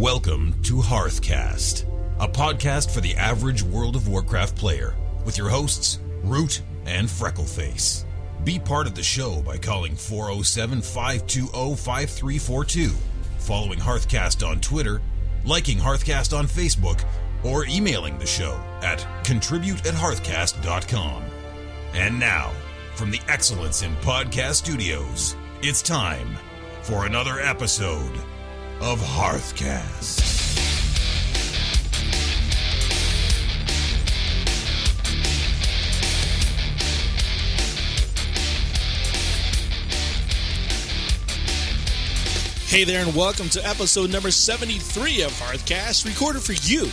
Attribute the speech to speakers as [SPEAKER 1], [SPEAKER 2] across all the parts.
[SPEAKER 1] Welcome to Hearthcast, a podcast for the average World of Warcraft player, with your hosts, Root and Freckleface. Be part of the show by calling 407 520 5342, following Hearthcast on Twitter, liking Hearthcast on Facebook, or emailing the show at contribute at hearthcast.com. And now, from the Excellence in Podcast Studios, it's time for another episode of Hearthcast.
[SPEAKER 2] Hey there, and welcome to episode number 73 of Hearthcast, recorded for you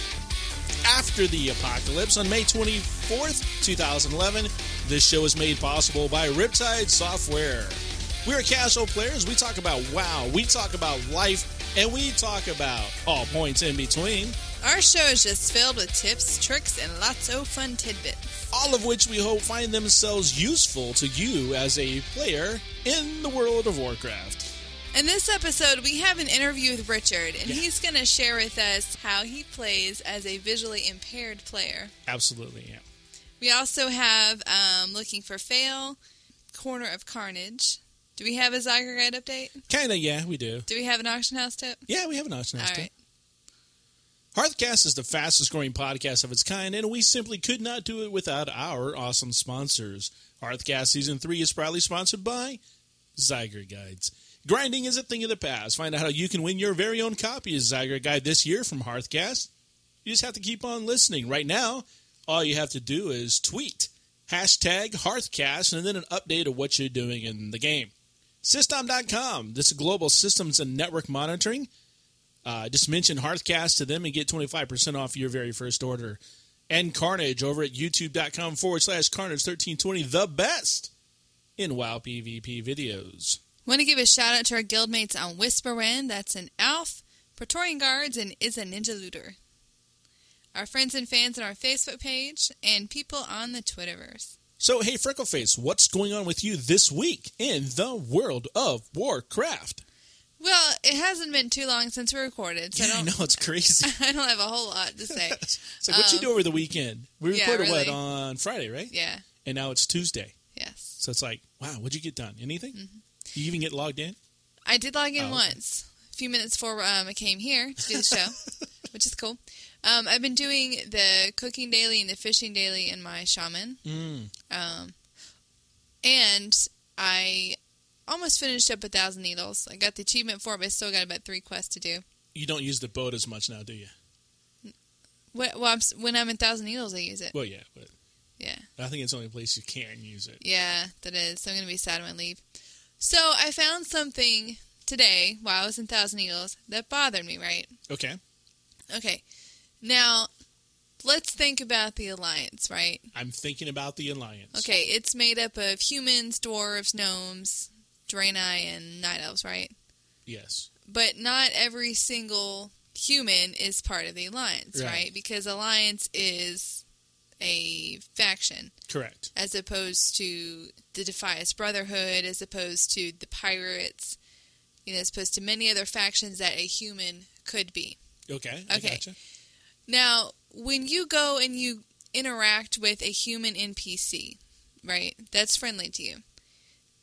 [SPEAKER 2] after the apocalypse on May 24th, 2011. This show is made possible by Riptide Software. We're casual players. We talk about WoW, we talk about life, and we talk about all points in between.
[SPEAKER 3] Our show is just filled with tips, tricks, and lots of fun tidbits.
[SPEAKER 2] All of which we hope find themselves useful to you as a player in the world of Warcraft.
[SPEAKER 3] In this episode, we have an interview with Richard, and
[SPEAKER 2] Yeah.
[SPEAKER 3] he's going to share with us how he plays as a visually impaired player.
[SPEAKER 2] Absolutely, yeah.
[SPEAKER 3] We also have um, Looking for Fail, Corner of Carnage. Do we have a Zygor Guide update?
[SPEAKER 2] Kind of, yeah, we do.
[SPEAKER 3] Do we have an auction house tip?
[SPEAKER 2] Yeah, we have an auction house
[SPEAKER 3] All
[SPEAKER 2] too.
[SPEAKER 3] right.
[SPEAKER 2] Hearthcast is the fastest growing podcast of its kind, and we simply could not do it without our awesome sponsors. Hearthcast Season 3 is proudly sponsored by Zygor Guides. Grinding is a thing of the past. Find out how you can win your very own copy of Zygor Guide this year from Hearthcast. You just have to keep on listening. Right now, all you have to do is tweet hashtag Hearthcast and then an update of what you're doing in the game. System.com. This is global systems and network monitoring. Uh, just mention Hearthcast to them and get 25% off your very first order. And Carnage over at youtube.com forward slash Carnage1320, the best in WoW PvP videos.
[SPEAKER 3] Want to give a shout out to our guildmates on Whisperwind. That's an Alf, Praetorian Guards, and is a Ninja Looter. Our friends and fans on our Facebook page, and people on the Twitterverse.
[SPEAKER 2] So, hey, Freckleface, what's going on with you this week in the world of Warcraft?
[SPEAKER 3] Well, it hasn't been too long since we recorded, so
[SPEAKER 2] yeah,
[SPEAKER 3] I
[SPEAKER 2] I know, it's crazy.
[SPEAKER 3] I don't have a whole lot to say.
[SPEAKER 2] so, what you
[SPEAKER 3] Um,
[SPEAKER 2] do over the weekend? We
[SPEAKER 3] yeah,
[SPEAKER 2] recorded what, on Friday, right?
[SPEAKER 3] Yeah,
[SPEAKER 2] And now it's Tuesday.
[SPEAKER 3] yes.
[SPEAKER 2] So it's like, wow, what'd you get done? Anything?
[SPEAKER 3] Mm-hmm.
[SPEAKER 2] You even get logged in?
[SPEAKER 3] I did log in
[SPEAKER 2] Oh, okay.
[SPEAKER 3] once, a few minutes before um, I came here to do the show, which is cool. Um, I've been doing the cooking daily and the fishing daily in my shaman.
[SPEAKER 2] Mm.
[SPEAKER 3] Um, and I almost finished up a thousand needles. I got the achievement for it, but I still got about three quests to do.
[SPEAKER 2] You don't use the boat as much now, do you?
[SPEAKER 3] Well, I'm, when I'm in thousand needles, I use it.
[SPEAKER 2] Well, yeah, but
[SPEAKER 3] Yeah,
[SPEAKER 2] I think it's the only place you can use it.
[SPEAKER 3] yeah, that is. So I'm gonna be sad when I leave. So I found something today while I was in thousand needles that bothered me. Right?
[SPEAKER 2] Okay.
[SPEAKER 3] Okay. Now, let's think about the alliance. Right?
[SPEAKER 2] I'm thinking about the alliance.
[SPEAKER 3] Okay, it's made up of humans, dwarves, gnomes, Draenei, and night elves. Right?
[SPEAKER 2] Yes.
[SPEAKER 3] but not every single human is part of the alliance,
[SPEAKER 2] Right.
[SPEAKER 3] right? Because alliance is a faction
[SPEAKER 2] Correct.
[SPEAKER 3] as opposed to the Defias Brotherhood, as opposed to the pirates, you know, as opposed to many other factions that a human could be.
[SPEAKER 2] Okay. I
[SPEAKER 3] Okay.
[SPEAKER 2] Gotcha.
[SPEAKER 3] Now, when you go and you interact with a human NPC, right? That's friendly to you.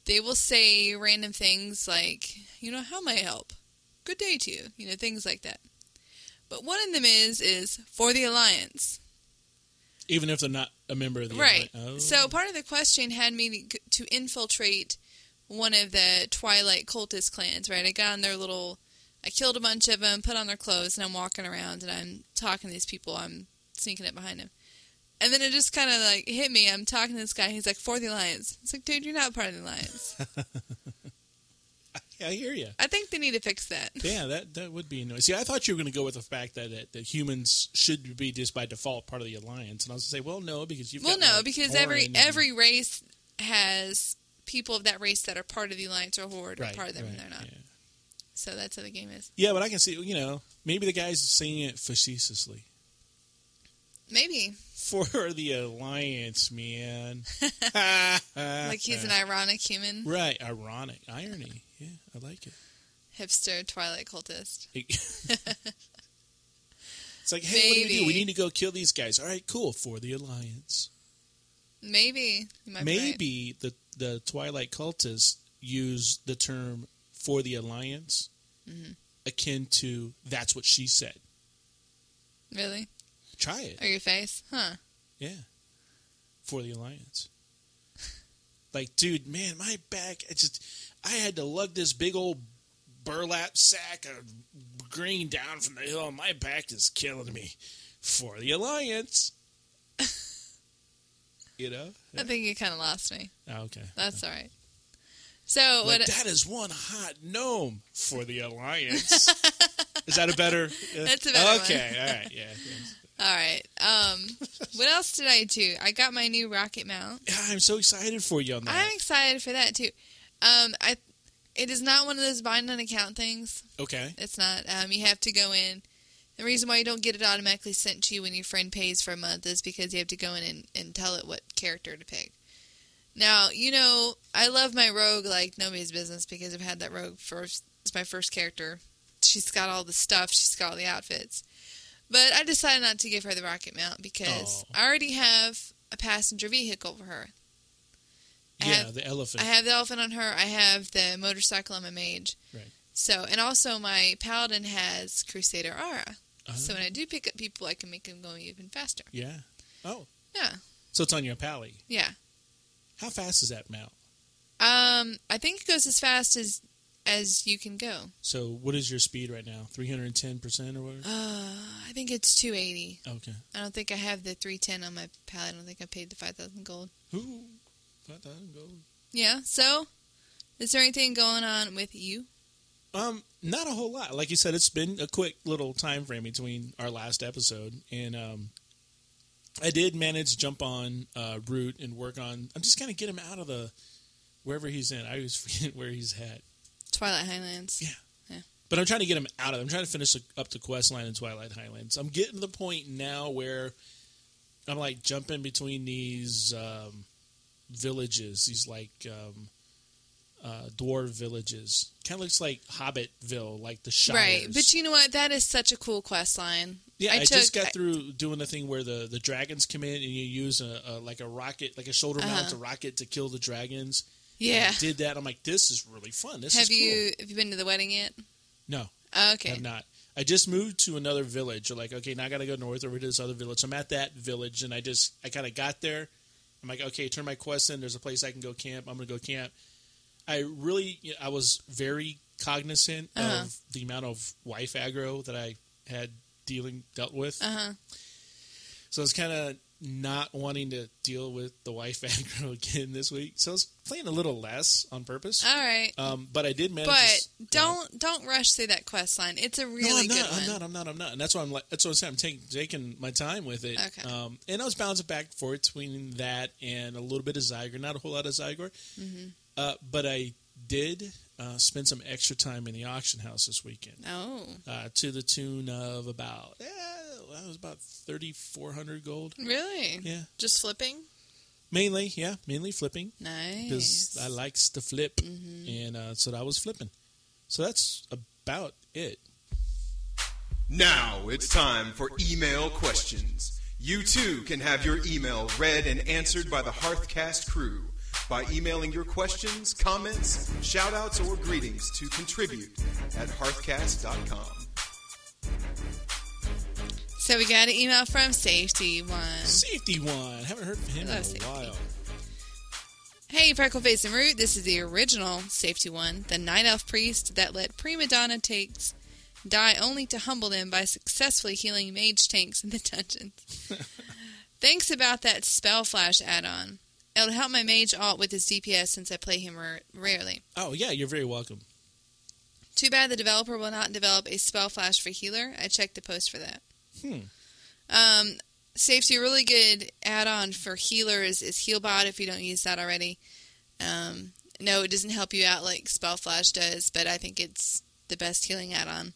[SPEAKER 3] They will say random things like, you know, how may I help? Good day to you. You know, things like that. But one of them is is for the alliance.
[SPEAKER 2] Even if they're not a member of the
[SPEAKER 3] Right.
[SPEAKER 2] alliance. Oh.
[SPEAKER 3] So part of the question had me to, to infiltrate one of the Twilight cultist clans, right? I got on their little I killed a bunch of them, put on their clothes, and I'm walking around and I'm talking to these people. I'm sneaking up behind them. And then it just kind of like hit me. I'm talking to this guy. He's like, for the alliance. It's like, dude, you're not part of the alliance.
[SPEAKER 2] I hear you.
[SPEAKER 3] I think they need to fix that.
[SPEAKER 2] Yeah, that that would be annoying. See, I thought you were going to go with the fact that, that that humans should be just by default part of the alliance, and I was going to say, well, no, because you've
[SPEAKER 3] Well, no,
[SPEAKER 2] like,
[SPEAKER 3] because every
[SPEAKER 2] and-
[SPEAKER 3] every race has people of that race that are part of the alliance or horde
[SPEAKER 2] right,
[SPEAKER 3] or part of them
[SPEAKER 2] right,
[SPEAKER 3] and they're not.
[SPEAKER 2] Yeah.
[SPEAKER 3] So that's how the game is.
[SPEAKER 2] yeah, but I can see, you know, maybe the guy's saying it facetiously
[SPEAKER 3] Maybe
[SPEAKER 2] for the alliance, man.
[SPEAKER 3] like he's an ironic human
[SPEAKER 2] right, ironic irony. Yeah, I like it.
[SPEAKER 3] hipster Twilight cultist.
[SPEAKER 2] It's like, hey, what do we do? We need to go kill these guys. All right, cool. For the Alliance.
[SPEAKER 3] Maybe. You might be right.
[SPEAKER 2] Maybe the the Twilight cultists use the term "for the Alliance"
[SPEAKER 3] Mm-hmm.
[SPEAKER 2] akin to "that's what she said."
[SPEAKER 3] Really?
[SPEAKER 2] Try it.
[SPEAKER 3] Or your face? Huh.
[SPEAKER 2] Yeah. For the Alliance. Like, dude, man, my back, I just, I had to lug this big old burlap sack of grain down from the hill, and my back is killing me. For the Alliance. you know?
[SPEAKER 3] I think you kind of lost me.
[SPEAKER 2] Oh, okay.
[SPEAKER 3] That's all right. So
[SPEAKER 2] Like,
[SPEAKER 3] what?
[SPEAKER 2] that is one hot gnome for the Alliance. is that a better?
[SPEAKER 3] That's a better one.
[SPEAKER 2] Okay, all right, yeah.
[SPEAKER 3] All right. Um, what else did I do? I got my new rocket mount.
[SPEAKER 2] Yeah, I'm so excited for you on that.
[SPEAKER 3] I'm excited for that too. Um, I. It is not one of those bind on account things.
[SPEAKER 2] okay.
[SPEAKER 3] It's not. Um, you have to go in. The reason why you don't get it automatically sent to you when your friend pays for a month is because you have to go in and, and tell it what character to pick. Now, you know, I love my rogue like nobody's business because I've had that rogue first. It's my first character. She's got all the stuff. She's got all the outfits. But I decided not to give her the rocket mount because
[SPEAKER 2] Oh.
[SPEAKER 3] I already have a passenger vehicle for her. I
[SPEAKER 2] Yeah,
[SPEAKER 3] have-
[SPEAKER 2] the elephant.
[SPEAKER 3] I have the elephant on her. I have the motorcycle on my mage.
[SPEAKER 2] Right.
[SPEAKER 3] So, and also my paladin has Crusader Aura.
[SPEAKER 2] Uh-huh.
[SPEAKER 3] So when I do pick up people, I can make them go even faster.
[SPEAKER 2] Yeah. Oh.
[SPEAKER 3] Yeah.
[SPEAKER 2] So it's on your pally.
[SPEAKER 3] Yeah.
[SPEAKER 2] How fast is that mount?
[SPEAKER 3] Um, I think it goes as fast as as you can go.
[SPEAKER 2] So what is your speed right now? 310% or whatever?
[SPEAKER 3] Uh, I think it's 280.
[SPEAKER 2] Okay.
[SPEAKER 3] I don't think I have the 310 on my pallet. I don't think I paid the 5,000 gold.
[SPEAKER 2] Ooh. 5,000 gold.
[SPEAKER 3] Yeah. So, is there anything going on with you?
[SPEAKER 2] Um, not a whole lot. Like you said, it's been a quick little time frame between our last episode, and um, I did manage to jump on uh, Root and work on. I'm just gonna get him out of the wherever he's in. I always forget where he's at,
[SPEAKER 3] Twilight Highlands.
[SPEAKER 2] Yeah. but I'm trying to get him out of. I'm trying to finish up the quest line in Twilight Highlands. I'm getting to the point now where I'm like jumping between these um, villages. These like um, uh, dwarf villages. Kind of looks like Hobbitville, like the Shires.
[SPEAKER 3] Right. But you know what? That is such a cool quest line.
[SPEAKER 2] Yeah, I,
[SPEAKER 3] I
[SPEAKER 2] just got through doing the thing where the, the dragons come in and you use a, a like a rocket, like a shoulder mount
[SPEAKER 3] Uh-huh.
[SPEAKER 2] a rocket to kill the dragons.
[SPEAKER 3] Yeah.
[SPEAKER 2] I did that. I'm like, this is really fun. This
[SPEAKER 3] Have
[SPEAKER 2] is cool.
[SPEAKER 3] you have you been to the wedding yet?
[SPEAKER 2] No,
[SPEAKER 3] Oh, okay.
[SPEAKER 2] have not. I just moved to another village. You're like, okay, now I got to go north over to this other village. I'm at that village, and I just I kind of got there. I'm like, okay, turn my quest in. There's a place I can go camp. I'm gonna go camp. I really, I was very cognizant
[SPEAKER 3] Uh-huh.
[SPEAKER 2] of the amount of wife aggro that I had dealing dealt with.
[SPEAKER 3] Uh huh.
[SPEAKER 2] So I was kind of not wanting to deal with the wife aggro again this week. So I was playing a little less on purpose.
[SPEAKER 3] All right.
[SPEAKER 2] Um, but I did manage.
[SPEAKER 3] But
[SPEAKER 2] to
[SPEAKER 3] don't don't rush through that quest line. It's a
[SPEAKER 2] No,
[SPEAKER 3] really
[SPEAKER 2] I'm
[SPEAKER 3] good
[SPEAKER 2] not.
[SPEAKER 3] one.
[SPEAKER 2] I'm not. I'm not. I'm not. And that's why I'm like. That's what I'm saying. I'm taking taking my time with it.
[SPEAKER 3] Okay.
[SPEAKER 2] Um, and I was bouncing back and forth between that and a little bit of Zygor. Not a whole lot of Zygor.
[SPEAKER 3] Mm-hmm.
[SPEAKER 2] Uh, but I did uh, spend some extra time in the auction house this weekend.
[SPEAKER 3] Oh,
[SPEAKER 2] Uh, to the tune of about. Eh, that was about thirty four hundred gold.
[SPEAKER 3] really?
[SPEAKER 2] Yeah.
[SPEAKER 3] Just flipping?
[SPEAKER 2] Mainly, yeah, mainly flipping.
[SPEAKER 3] Nice.
[SPEAKER 2] because I likes to flip, and uh, so I was flipping. So that's about it.
[SPEAKER 4] Now it's time for email questions. You too can have your email read and answered by the Hearthcast crew by emailing your questions, comments, shoutouts, or greetings to contribute at hearthcast.com.
[SPEAKER 3] So we got an email from Safety One.
[SPEAKER 2] Safety one, haven't heard from him
[SPEAKER 3] Hello,
[SPEAKER 2] in a
[SPEAKER 3] Safety.
[SPEAKER 2] while.
[SPEAKER 3] Hey, Freckleface and Root, this is the original Safety One, the Night Elf Priest that let Prima Donna takes die only to humble them by successfully healing mage tanks in the dungeons. Thanks about that Spell Flash add-on. It'll help my mage alt with his DPS since I play him ra- rarely.
[SPEAKER 2] Oh yeah, you're very welcome.
[SPEAKER 3] Too bad the developer will not develop a Spell Flash for healer. I checked the post for that.
[SPEAKER 2] Hmm.
[SPEAKER 3] Um, safety, really good add-on for healers is Healbot if you don't use that already. Um, no, it doesn't help you out like Spell Flash does, but I think it's the best healing add-on.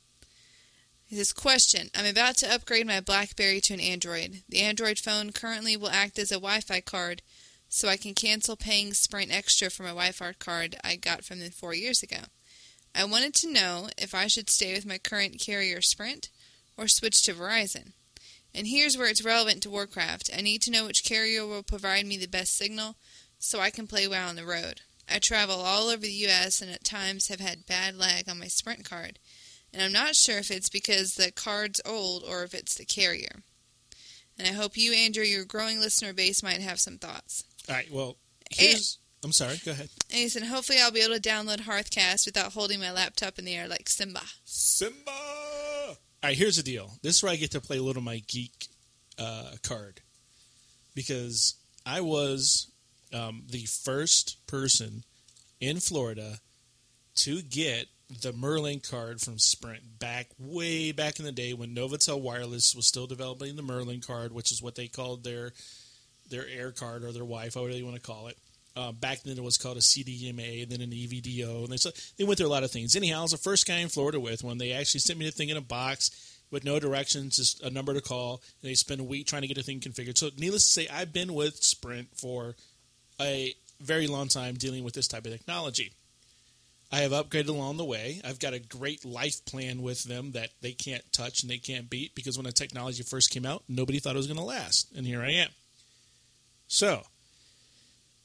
[SPEAKER 3] This question: I'm about to upgrade my BlackBerry to an Android. The Android phone currently will act as a Wi-Fi card, so I can cancel paying Sprint Extra for my Wi-Fi card I got from them four years ago. I wanted to know if I should stay with my current carrier Sprint or switch to Verizon. And here's where it's relevant to Warcraft. I need to know which carrier will provide me the best signal so I can play well on the road. I travel all over the US and at times have had bad lag on my Sprint card. And I'm not sure if it's because the card's old or if it's the carrier. And I hope you, Andrew, your growing listener base might have some thoughts.
[SPEAKER 2] All right. Well, here's. I'm sorry. Go ahead.
[SPEAKER 3] And he said, hopefully I'll be able to download Hearthcast without holding my laptop in the air like Simba.
[SPEAKER 2] Simba. All right. Here's the deal. This is where I get to play a little my geek uh, card because I was um, the first person in Florida to get the Merlin card from Sprint back way back in the day when Novatel Wireless was still developing the Merlin card, which is what they called their their air card or their Wi-Fi, whatever you want to call it. Uh, back then it was called a CDMA, then an EVDO, and they so they went through a lot of things. Anyhow, I was the first guy in Florida with one. They actually sent me the thing in a box with no directions, just a number to call. And they spent a week trying to get the thing configured. So, needless to say, I've been with Sprint for a very long time dealing with this type of technology. I have upgraded along the way. I've got a great life plan with them that they can't touch and they can't beat because when the technology first came out, nobody thought it was going to last. And here I am. So,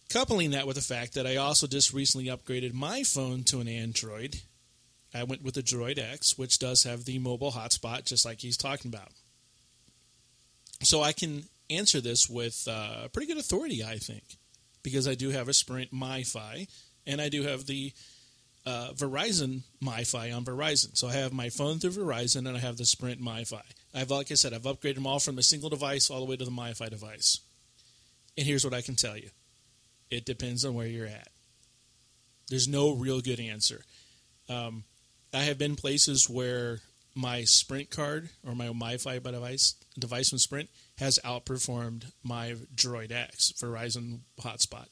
[SPEAKER 2] coupling that with the fact that I also just recently upgraded my phone to an Android, I went with the Droid X, which does have the mobile hotspot, just like he's talking about. So I can answer this with uh, pretty good authority, I think, because I do have a Sprint MiFi, and I do have the uh, Verizon MiFi on Verizon. So I have my phone through Verizon, and I have the Sprint MiFi. I've, like I said, I've upgraded them all from a single device all the way to the MiFi device. And here's what I can tell you: it depends on where you're at. There's no real good answer. Um, I have been places where my Sprint card or my MiFi device device from Sprint has outperformed my Droid X Verizon hotspot.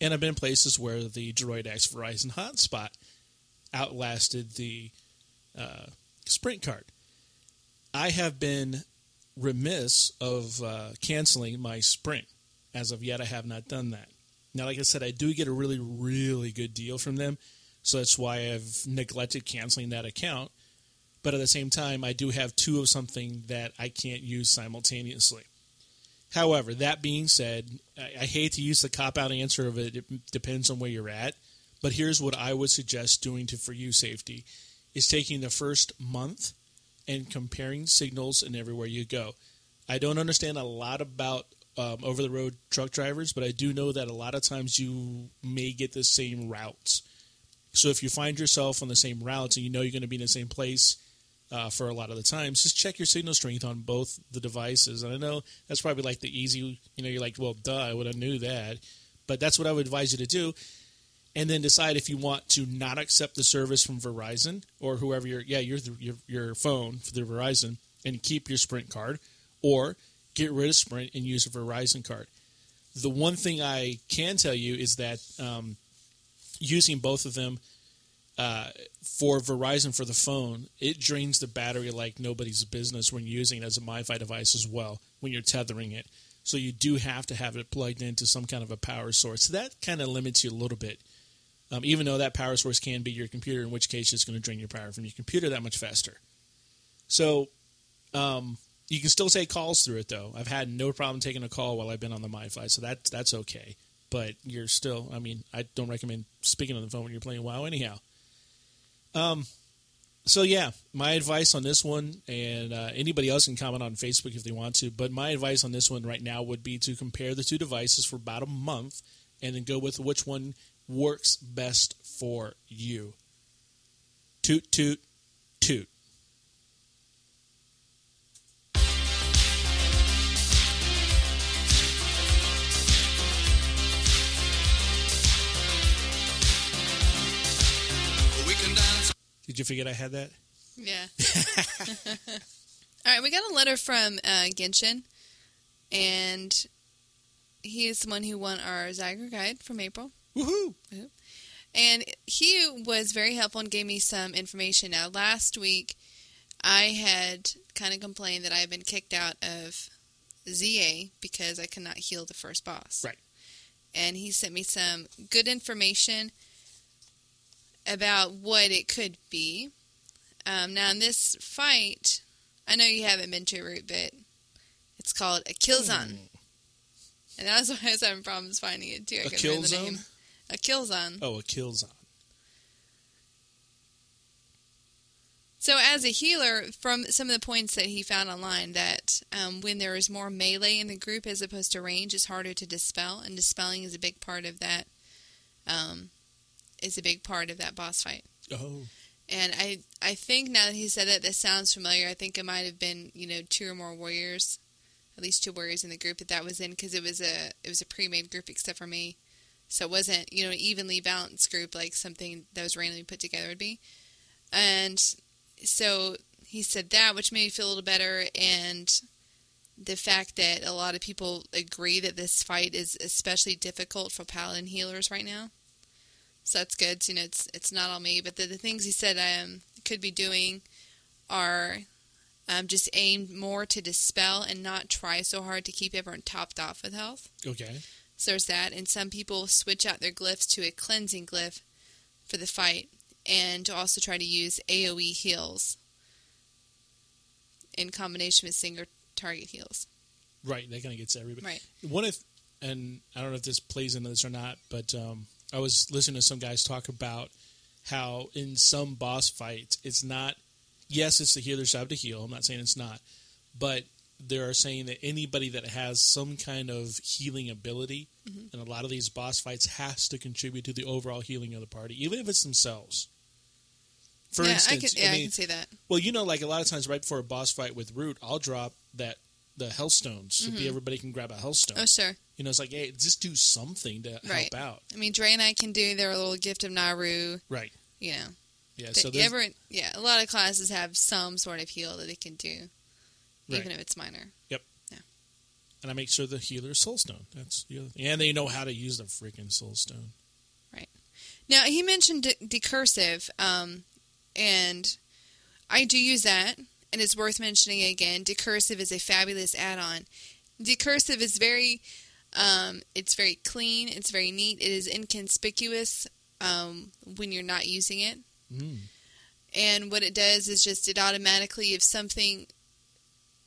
[SPEAKER 2] And I've been places where the Droid X Verizon hotspot outlasted the uh, Sprint card. I have been remiss of uh, canceling my Sprint. As of yet, I have not done that. Now, like I said, I do get a really, really good deal from them. So that's why I've neglected canceling that account. But at the same time, I do have two of something that I can't use simultaneously. However, that being said, I, hate to use the cop out answer of it. It depends on where you're at. But here's what I would suggest doing to for you safety is taking the first month and comparing signals and everywhere you go. I don't understand a lot about um, over the road truck drivers, but I do know that a lot of times you may get the same routes. So if you find yourself on the same routes and you know you're going to be in the same place uh, for a lot of the times, just check your signal strength on both the devices. And I know that's probably like the easy, you know, you're like, well, duh, I would have knew that. But that's what I would advise you to do. And then decide if you want to not accept the service from Verizon or whoever your yeah your your your phone for the Verizon and keep your Sprint card, or get rid of Sprint and use a Verizon card. The one thing I can tell you is that um, using both of them uh, for Verizon for the phone, it drains the battery like nobody's business when using it as a MiFi device as well when you're tethering it. So you do have to have it plugged into some kind of a power source. So that kind of limits you a little bit. Um, even though that power source can be your computer, in which case it's going to drain your power from your computer that much faster. So um, you can still take calls through it though. I've had no problem taking a call while I've been on the MiFi, so that that's okay. But you're still, I mean, I don't recommend speaking on the phone when you're playing WoW anyhow. Um, so yeah, my advice on this one, and uh, anybody else can comment on Facebook if they want to. But my advice on this one right now would be to compare the two devices for about a month, and then go with which one works best for you. Toot toot toot. Did you forget I had that?
[SPEAKER 3] Yeah. All right, we got a letter from uh, Genshin, and he is the one who won our Zygor guide from April.
[SPEAKER 2] Woohoo!
[SPEAKER 3] And he was very helpful and gave me some information. Now, last week, I had kind of complained that I had been kicked out of ZA because I could not heal the first boss.
[SPEAKER 2] Right.
[SPEAKER 3] And he sent me some good information about what it could be. Um, now, in this fight, I know you haven't been to a Root, but It's called Akil'zon. And that's why I was having problems finding it too. I
[SPEAKER 2] Hmm. A kill
[SPEAKER 3] the
[SPEAKER 2] zone?
[SPEAKER 3] name. A Killzone.
[SPEAKER 2] Oh, a kill zone.
[SPEAKER 3] So, as a healer, from some of the points that he found online, that um, when there is more melee in the group as opposed to range, it's harder to dispel, and dispelling is a big part of that. Um, is a big part of that boss fight.
[SPEAKER 2] Oh,
[SPEAKER 3] And I, I think now that he said that, this sounds familiar. I think it might have been, you know, two or more warriors, at least two warriors in the group that that was in, because it was a, it was a pre-made group except for me, so it wasn't, you know, an evenly balanced group like something that was randomly put together would be. And so he said that, which made me feel a little better, and the fact that a lot of people agree that this fight is especially difficult for paladin healers right now. So that's good. So, you know, it's it's not all me, but the, the things he said I um, could be doing are um, just aimed more to dispel and not try so hard to keep everyone topped off with health.
[SPEAKER 2] okay.
[SPEAKER 3] So there's that, and some people switch out their glyphs to a cleansing glyph for the fight, and to also try to use AOE heals in combination with single target heals.
[SPEAKER 2] Right, that kind of gets everybody.
[SPEAKER 3] Right.
[SPEAKER 2] One if, and I don't know if this plays into this or not, but um, I was listening to some guys talk about how in some boss fights, it's not. Yes, it's the healer's job to heal. I'm not saying it's not, but they are saying that anybody that has some kind of healing ability mm-hmm. in a lot of these boss fights has to contribute to the overall healing of the party, even if it's themselves. For
[SPEAKER 3] yeah,
[SPEAKER 2] instance,
[SPEAKER 3] I can, yeah, I,
[SPEAKER 2] mean,
[SPEAKER 3] can see that.
[SPEAKER 2] well, you know, like a lot of times right before a boss fight with Root, I'll drop that the Healthstones so that mm-hmm. everybody can grab a Healthstone.
[SPEAKER 3] Oh, sure.
[SPEAKER 2] You know, it's like, hey, just do something to
[SPEAKER 3] Right.
[SPEAKER 2] help out.
[SPEAKER 3] I mean, Draenei can do their little gift of Naaru.
[SPEAKER 2] Right.
[SPEAKER 3] You know,
[SPEAKER 2] Yeah. So there's,
[SPEAKER 3] everyone, yeah, a lot of classes have some sort of heal that they can do,
[SPEAKER 2] Right.
[SPEAKER 3] even if it's minor. Yep. Yeah.
[SPEAKER 2] And I make sure the healer is Soulstone. That's the other thing. And they know how to use the freaking Soulstone. Right.
[SPEAKER 3] Now he mentioned de- decursive, um, and I do use that, and it's worth mentioning again. Decursive is a fabulous add-on. Decursive is very, um, it's very clean. It's very neat. It is inconspicuous um, when you're not using it.
[SPEAKER 2] Mm.
[SPEAKER 3] And what it does is just it automatically, if something,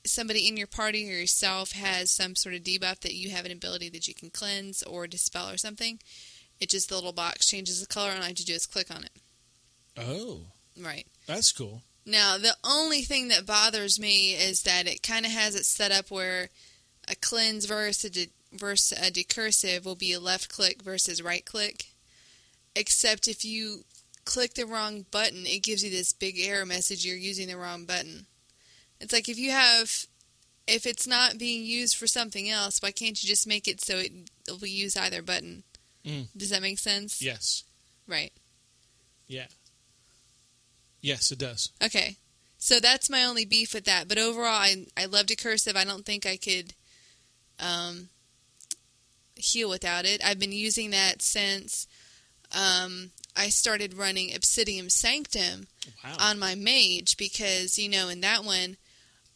[SPEAKER 3] somebody in your party or yourself has some sort of debuff that you have an ability that you can cleanse or dispel or something, it just the little box changes the color, and all you have to do is click on it.
[SPEAKER 2] Oh,
[SPEAKER 3] Right.
[SPEAKER 2] that's cool.
[SPEAKER 3] Now, the only thing that bothers me is that it kind of has it set up where a cleanse versus a, versus a decursive will be a left click versus right click. Except if you click the wrong button, it gives you this big error message you're using the wrong button. It's like if you have, if it's not being used for something else, why can't you just make it so it will use either button?
[SPEAKER 2] Mm.
[SPEAKER 3] Does that make sense?
[SPEAKER 2] Yes.
[SPEAKER 3] Right.
[SPEAKER 2] Yeah. Yes, it does.
[SPEAKER 3] Okay. So that's my only beef with that. But overall, I, I love decursive. I don't think I could um, heal without it. I've been using that since um, I started running Obsidian Sanctum
[SPEAKER 2] Wow.
[SPEAKER 3] on my mage because, you know, in that one,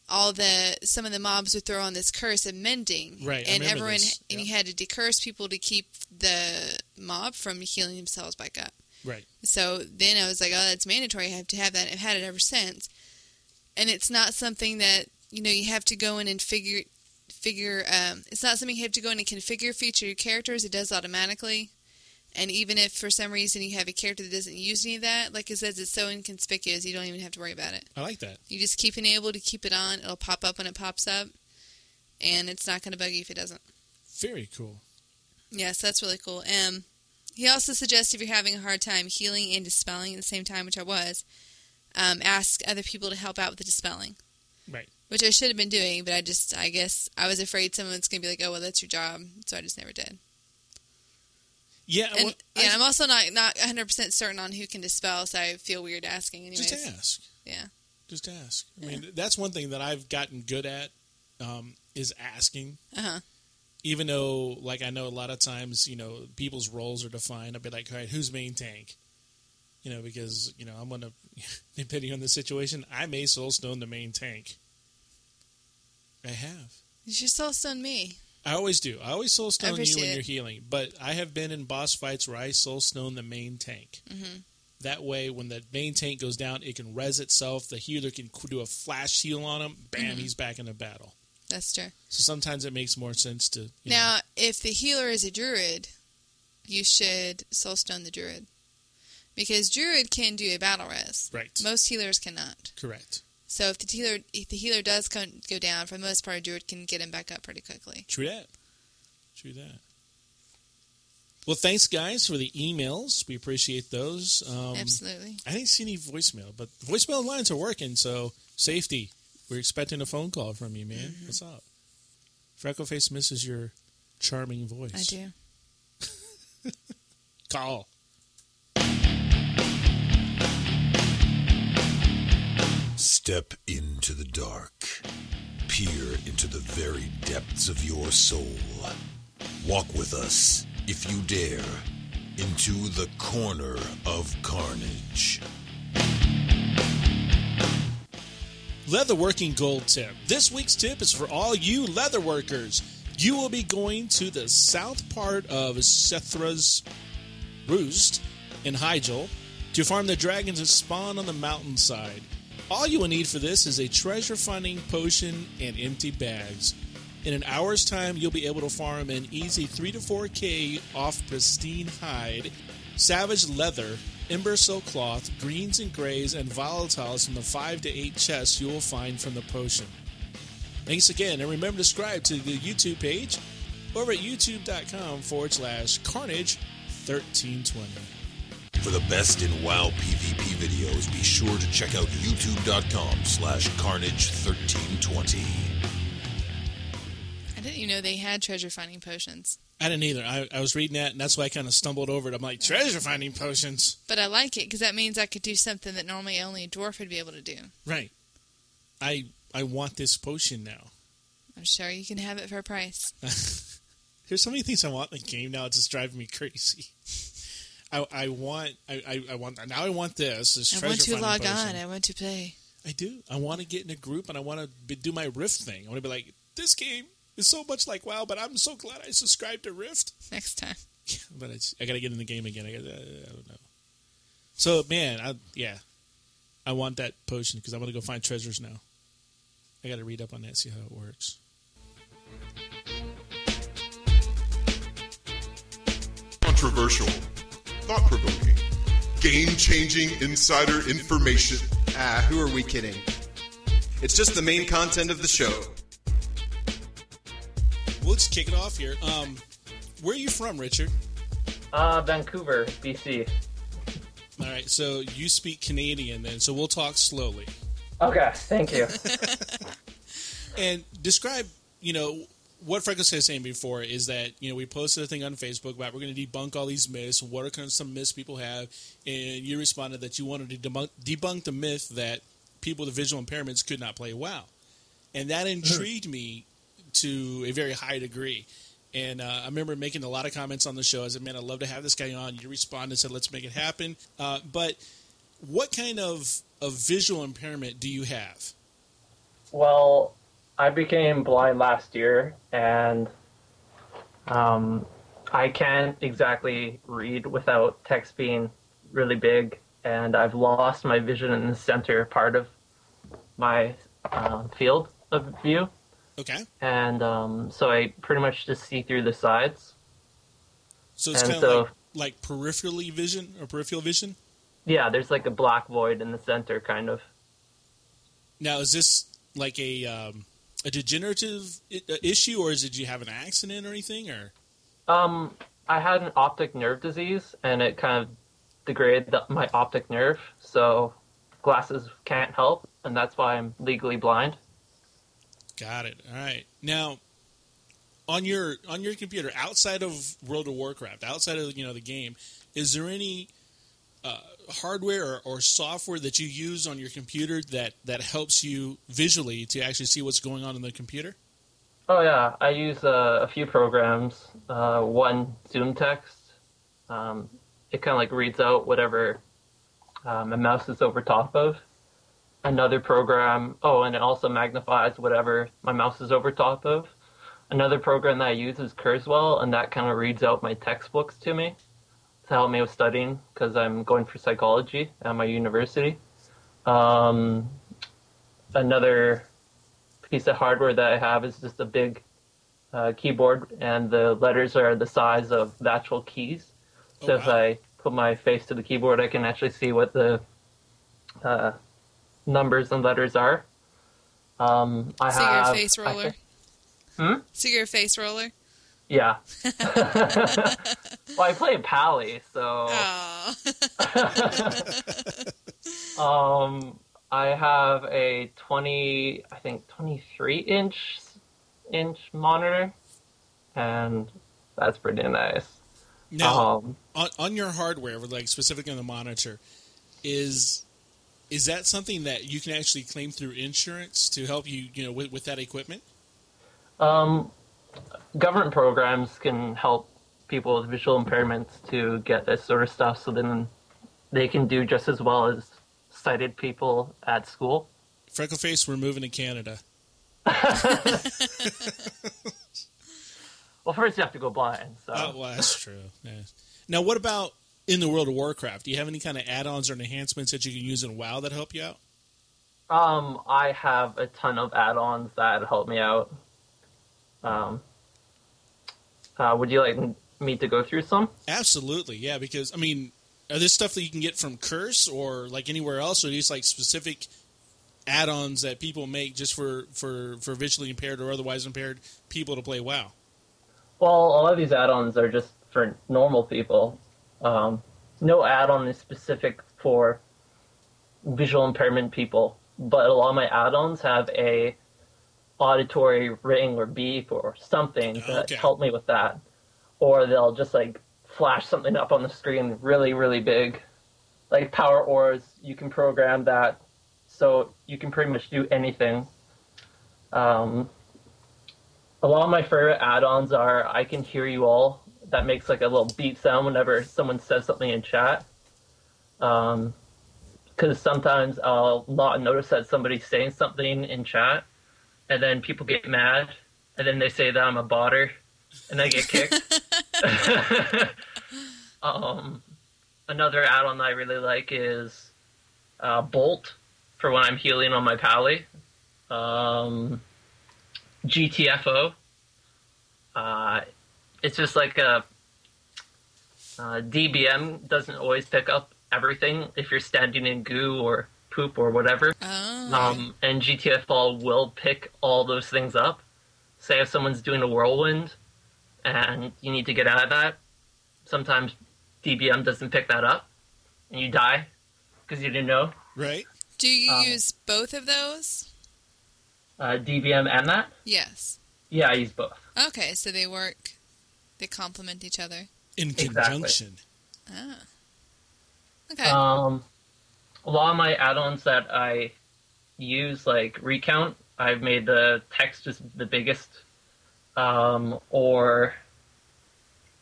[SPEAKER 3] all the some of the mobs would throw on this curse of mending,
[SPEAKER 2] Right,
[SPEAKER 3] And everyone
[SPEAKER 2] this.
[SPEAKER 3] and
[SPEAKER 2] Yep.
[SPEAKER 3] you had to decurse people to keep the mob from healing themselves back up.
[SPEAKER 2] right.
[SPEAKER 3] So then I was like, oh, that's mandatory. I have to have that. I've had it ever since. And it's not something that, you know, you have to go in and figure, figure, um, it's not something you have to go in and configure feature your characters. It does automatically. And even if for some reason you have a character that doesn't use any of that, like it says, it's so inconspicuous, you don't even have to worry about it.
[SPEAKER 2] I like that.
[SPEAKER 3] You just keep enable to keep it on. It'll pop up when it pops up. And it's not going to bug you if it doesn't.
[SPEAKER 2] Very cool.
[SPEAKER 3] Yes, that's really cool. Um, he also suggests if you're having a hard time healing and dispelling at the same time, which I was, um, ask other people to help out with the dispelling.
[SPEAKER 2] Right.
[SPEAKER 3] Which I should have been doing, but I just, I guess, I was afraid someone's going to be like, oh, well, that's your job. So I just never did.
[SPEAKER 2] Yeah.
[SPEAKER 3] And,
[SPEAKER 2] well,
[SPEAKER 3] yeah,
[SPEAKER 2] I-
[SPEAKER 3] I'm also not, not 100% certain on who can dispel, so I feel weird asking anyways.
[SPEAKER 2] just ask.
[SPEAKER 3] Yeah.
[SPEAKER 2] Just ask. I mean, that's one thing that I've gotten good at um, is asking.
[SPEAKER 3] Uh-huh.
[SPEAKER 2] Even though, like, I know a lot of times, you know, people's roles are defined. I'll be like, all right, who's main tank? You know, because, you know, I'm going to, depending on the situation, I may soulstone the main tank. I have.
[SPEAKER 3] You should still stun me.
[SPEAKER 2] I always do. I always
[SPEAKER 3] I
[SPEAKER 2] soulstone you when
[SPEAKER 3] it.
[SPEAKER 2] you're healing. But I have been in boss fights where I soulstone the main tank.
[SPEAKER 3] Mm-hmm.
[SPEAKER 2] That way, when the main tank goes down, it can res itself. The healer can do a flash heal on him. Bam,
[SPEAKER 3] Mhm.
[SPEAKER 2] he's back in the battle.
[SPEAKER 3] That's true.
[SPEAKER 2] So sometimes it makes more sense to. you know,
[SPEAKER 3] Now, if the healer is a druid, you should soulstone the druid. Because druid can do a battle res.
[SPEAKER 2] right.
[SPEAKER 3] Most healers cannot.
[SPEAKER 2] Correct.
[SPEAKER 3] So if the healer if the healer does go, go down, for the most part, a druid can get him back up pretty quickly.
[SPEAKER 2] True that. True that. Well, thanks, guys, for the emails. We appreciate those. Um,
[SPEAKER 3] Absolutely.
[SPEAKER 2] I didn't see any voicemail, but the voicemail lines are working, so safety. We're expecting a phone call from you, man.
[SPEAKER 3] Mm-hmm.
[SPEAKER 2] What's up? Freckleface misses your charming voice.
[SPEAKER 3] I do.
[SPEAKER 2] Call.
[SPEAKER 1] Step into the dark. Peer into the very depths of your soul. Walk with us, if you dare, into the corner of carnage.
[SPEAKER 2] Leatherworking Gold Tip. This week's tip is for all you leather workers. You will be going to the south part of Sethria's Roost in Hyjal to farm the dragons that spawn on the mountainside. All you will need for this is a treasure finding potion and empty bags. In an hour's time, you'll be able to farm an easy 3 to 4k off pristine hide, savage leather, ember silk cloth, greens and grays, and volatiles from the 5 to 8 chests you will find from the potion. Thanks again, and remember to subscribe to the YouTube page over at youtube.com forward slash carnage 1320.
[SPEAKER 1] For the best in WoW PvP videos, be sure to check out youtube.com slash carnage1320.
[SPEAKER 3] I didn't even know they had treasure finding potions.
[SPEAKER 2] I didn't either. I, I was reading that, and that's why I kind of stumbled over it. I'm like, treasure oh. finding potions.
[SPEAKER 3] But I like it because that means I could do something that normally only a dwarf would be able to do.
[SPEAKER 2] Right. I I want this potion now.
[SPEAKER 3] I'm sure you can have it for a price.
[SPEAKER 2] There's so many things I want in the game now. It's just driving me crazy. I, I want I, I, I want now I want this. this
[SPEAKER 3] I
[SPEAKER 2] treasure
[SPEAKER 3] want to log
[SPEAKER 2] potion.
[SPEAKER 3] on. I want to play.
[SPEAKER 2] I do. I want to get in a group and I want to be, do my Rift thing. I want to be like, this game is so much like WoW, but I'm so glad I subscribed to Rift.
[SPEAKER 3] Next time.
[SPEAKER 2] but it's, I got to get in the game again. I, gotta, I don't know. So man, I, yeah, I want that potion because I want to go find treasures now. I got to read up on that, see how it works.
[SPEAKER 5] Controversial, thought provoking, game changing insider information.
[SPEAKER 4] Ah, who are we kidding? It's just the main content of the show.
[SPEAKER 2] Well, let's kick it off here. Um, where are you from, Richard?
[SPEAKER 6] Uh, Vancouver, BC.
[SPEAKER 2] All right, so you speak Canadian then, so we'll talk slowly.
[SPEAKER 6] Okay, thank you.
[SPEAKER 2] And describe, you know, what Freckles was saying before is that, you know, we posted a thing on Facebook about we're going to debunk all these myths. What are kind of some myths people have? And you responded that you wanted to debunk, debunk the myth that people with visual impairments could not play WoW. And that intrigued me to a very high degree. And uh, I remember making a lot of comments on the show. I said, man, I'd love to have this guy on. You responded and said, let's make it happen. Uh, but what kind of, of visual impairment do you have?
[SPEAKER 6] well, I became blind last year, and um, I can't exactly read without text being really big, and I've lost my vision in the center part of my uh, field of view,
[SPEAKER 2] Okay.
[SPEAKER 6] and um, so I pretty much just see through the sides.
[SPEAKER 2] So it's kind of
[SPEAKER 6] so-
[SPEAKER 2] like, like peripherally vision or peripheral vision.
[SPEAKER 6] Yeah, there's like a black void in the center, kind of.
[SPEAKER 2] Now, is this like a um, a degenerative issue, or is it you have an accident or anything? Or
[SPEAKER 6] Um, I had an optic nerve disease, and it kind of degraded the, my optic nerve, so glasses can't help, and that's why I'm legally blind.
[SPEAKER 2] got it. All right. Now, on your on your computer, outside of World of Warcraft, outside of you know the game, is there any uh, hardware or, or software that you use on your computer that that helps you visually to actually see what's going on in the computer?
[SPEAKER 6] Oh yeah, I use uh, a few programs. Uh, one ZoomText. Um, it kind of like reads out whatever uh, my mouse is over top of. Another program. Oh, and it also magnifies whatever my mouse is over top of. Another program that I use is Kurzweil, and that kind of reads out my textbooks to me to help me with studying because I'm going for psychology at my university. Um, another piece of hardware that I have is just a big uh, keyboard, and the letters are the size of the actual keys. So
[SPEAKER 2] Oh,
[SPEAKER 6] if. I put my face to the keyboard, I can actually see what the uh, numbers and letters are. Um, I
[SPEAKER 3] So you're
[SPEAKER 6] have
[SPEAKER 3] a face roller.
[SPEAKER 6] think- Hmm?
[SPEAKER 3] So you're face roller.
[SPEAKER 6] Yeah. well, I play Pally, so. Um, I have a twenty, I think twenty-three inch inch monitor, and that's pretty nice.
[SPEAKER 2] Now,
[SPEAKER 6] Um,
[SPEAKER 2] on, on your hardware, like specifically on the monitor, is is that something that you can actually claim through insurance to help you, you know, with, with that equipment?
[SPEAKER 6] um, government programs can help people with visual impairments to get this sort of stuff, so then they can do just as well as sighted people at school.
[SPEAKER 2] Freckleface, we're moving to Canada.
[SPEAKER 6] Well, first you have to go blind. So
[SPEAKER 2] Oh, well, that's true. Yeah. Now, what about in the world of Warcraft? Do you have any kind of add-ons or enhancements that you can use in WoW that help you out?
[SPEAKER 6] Um, I have a ton of add-ons that help me out. Um, uh, would you like me to go through some?
[SPEAKER 2] Absolutely, yeah. Because I mean, are this stuff that you can get from Curse or like anywhere else, or these like specific add-ons that people make just for for for visually impaired or otherwise impaired people to play WoW?
[SPEAKER 6] Well, a lot of these add-ons are just for normal people. Um, no add-on is specific for visual impairment people, but a lot of my add-ons have a auditory ring or beep or something that
[SPEAKER 2] Okay.
[SPEAKER 6] help me with that. Or they'll just like flash something up on the screen really, really big. Like Power Auras, you can program that so you can pretty much do anything. Um, a lot of my favorite add-ons are I can hear you all. That makes like a little beep sound whenever someone says something in chat. Um, because sometimes I'll not notice that somebody's saying something in chat, and then people get mad, and then they say that I'm a botter, and I get kicked. um, another add-on that I really like is uh, Bolt for when I'm healing on my pally. Um, GTFO. Uh, it's just like a uh, DBM doesn't always pick up everything if you're standing in goo or poop or whatever.
[SPEAKER 3] Oh.
[SPEAKER 6] Um, and GTFO will pick all those things up. Say if someone's doing a whirlwind and you need to get out of that, sometimes DBM doesn't pick that up and you die because you didn't know.
[SPEAKER 2] Right?
[SPEAKER 3] Do you
[SPEAKER 6] um,
[SPEAKER 3] use both of those?
[SPEAKER 6] Uh, DBM and that?
[SPEAKER 3] Yes.
[SPEAKER 6] Yeah, I use both.
[SPEAKER 3] Okay, so they work. They complement each other.
[SPEAKER 2] In
[SPEAKER 6] Exactly.
[SPEAKER 2] conjunction.
[SPEAKER 3] Ah. Okay.
[SPEAKER 6] Um, a lot of my add-ons that I use, like Recount, I've made the text just the biggest. Um, or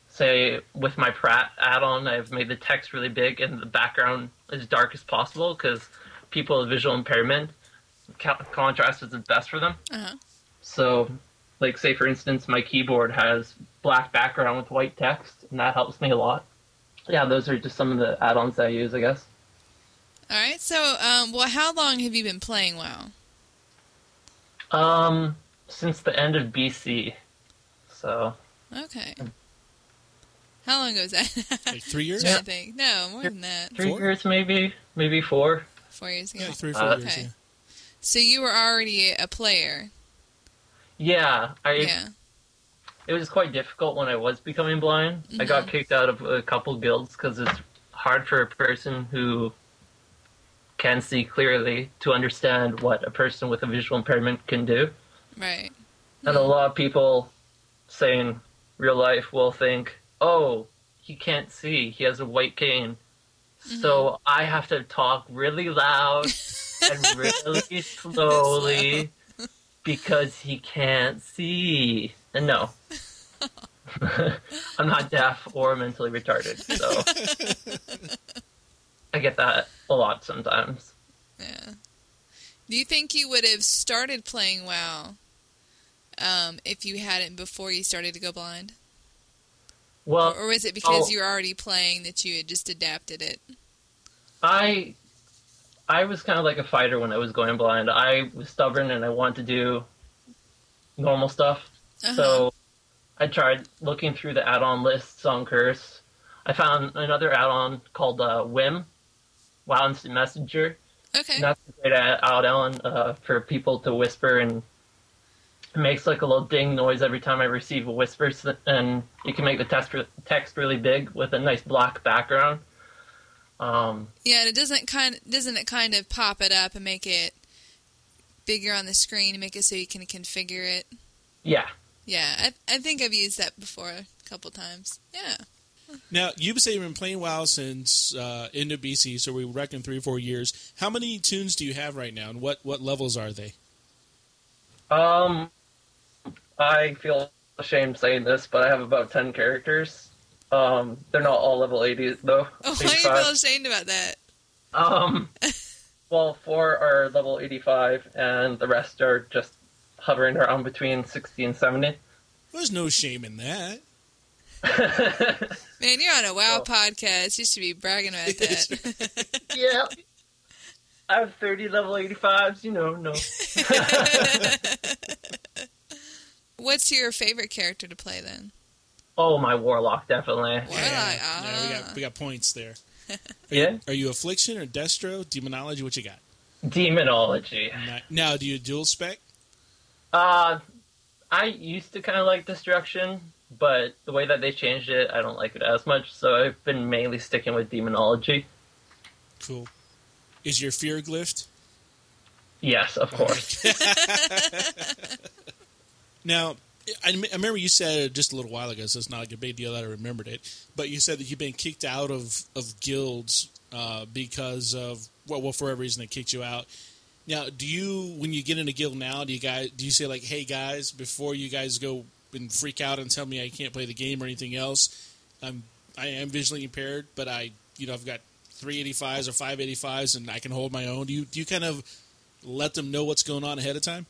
[SPEAKER 6] say with my Prat add-on, I've made the text really big and the background as dark as possible because people with visual impairment, contrast is the best for them.
[SPEAKER 3] uh-huh.
[SPEAKER 6] So, like, say for instance, my keyboard has black background with white text, and that helps me a lot. Yeah, those are just some of the add-ons that I use, I guess.
[SPEAKER 3] All right. So, um, well, how long have you been playing WoW?
[SPEAKER 6] Um, since the end of BC. So,
[SPEAKER 3] Okay. How long ago was that?
[SPEAKER 2] Like three years?
[SPEAKER 3] I think no more than that.
[SPEAKER 6] three
[SPEAKER 2] Four?
[SPEAKER 6] years maybe, maybe four.
[SPEAKER 3] Four years ago.
[SPEAKER 2] Yeah, three four
[SPEAKER 6] Uh,
[SPEAKER 2] years.
[SPEAKER 3] okay.
[SPEAKER 2] Yeah.
[SPEAKER 3] So you were already a player.
[SPEAKER 6] Yeah, I.
[SPEAKER 3] yeah.
[SPEAKER 6] It was quite difficult when I was becoming blind. I got kicked out of a couple guilds because it's hard for a person who can see clearly to understand what a person with a visual impairment can do.
[SPEAKER 3] Right.
[SPEAKER 6] And a lot of people saying real life will think, oh, he can't see. He has a white cane. Mm-hmm. So I have to talk really loud and really slowly because he can't see. And no. I'm not deaf or mentally retarded. So I get that a lot sometimes.
[SPEAKER 3] Yeah. Do you think you would have started playing WoW um, if you hadn't before you started to go blind?
[SPEAKER 6] Well,
[SPEAKER 3] Or was it because you were already playing that you had just adapted it?
[SPEAKER 6] I I was kind of like a fighter when I was going blind. I was stubborn and I wanted to do normal stuff.
[SPEAKER 3] Uh-huh.
[SPEAKER 6] So I tried looking through the add-on lists on Curse. I found another add-on called uh, Wim, Wow Instant Messenger.
[SPEAKER 3] okay.
[SPEAKER 6] And that's a great add-on uh, for people to whisper and it makes like a little ding noise every time I receive a whisper, and you can make the text text really big with a nice black background. Um,
[SPEAKER 3] Yeah, and it doesn't kind doesn't it kind of pop it up and make it bigger on the screen and make it so you can configure it.
[SPEAKER 6] yeah,
[SPEAKER 3] Yeah, I I think I've used that before a couple times. Yeah.
[SPEAKER 2] Now, you say you've been playing WoW since uh, end of BC, so we reckon three or four years. How many toons do you have right now, and what, what levels are they?
[SPEAKER 6] Um, I feel ashamed saying this, but I have about ten characters. Um, they're not all level eighty though.
[SPEAKER 3] Oh, why do you
[SPEAKER 6] 85.
[SPEAKER 3] feel ashamed about that?
[SPEAKER 6] Um, well, four are level eighty-five, and the rest are just hovering around between sixty and seventy.
[SPEAKER 2] There's no shame in that.
[SPEAKER 3] Man, you're on a WoW
[SPEAKER 6] Oh.
[SPEAKER 3] podcast. You should be bragging about that.
[SPEAKER 6] yeah, I have thirty level eighty-fives. You know, no.
[SPEAKER 3] What's your favorite character to play then?
[SPEAKER 6] Oh, my warlock definitely.
[SPEAKER 3] Warlock.
[SPEAKER 2] Yeah,
[SPEAKER 3] ah.
[SPEAKER 2] we got we got points there.
[SPEAKER 6] Yeah,
[SPEAKER 2] Are you Affliction or Destro? Demonology? What you got?
[SPEAKER 6] demonology.
[SPEAKER 2] Now, now do you dual spec?
[SPEAKER 6] Uh, I used to kind of like destruction, but the way that they changed it, I don't like it as much. So I've been mainly sticking with demonology.
[SPEAKER 2] Cool. Is your fear glyphed?
[SPEAKER 6] Yes, of course.
[SPEAKER 2] Now, I, I remember you said just a little while ago, so it's not like a big deal that I remembered it. But you said that you've been kicked out of of guilds uh, because of well, well, for whatever reason they kicked you out. Now, do you when you get in a guild now, do you guys do you say like, "Hey guys," before you guys go and freak out and tell me I can't play the game or anything else? I'm I am visually impaired, but I you know I've got 385s or 585s and I can hold my own. Do you do you kind of let them know what's going on ahead of time?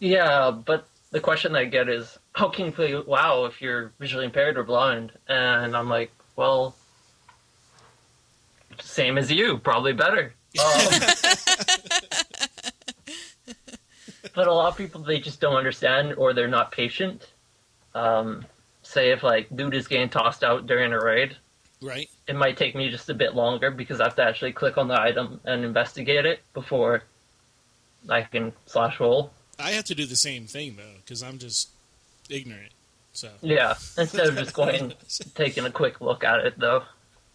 [SPEAKER 6] yeah, but the question I get is, how can you play WoW if you're visually impaired or blind? And I'm like, well, same as you, probably better. Um, but a lot of people they just don't understand or they're not patient. Um, say if like dude is getting tossed out during a raid,
[SPEAKER 2] Right.
[SPEAKER 6] it might take me just a bit longer because I have to actually click on the item and investigate it before I can slash roll.
[SPEAKER 2] I have to do the same thing though because I'm just ignorant. So
[SPEAKER 6] Yeah, instead of just going taking a quick look at it though,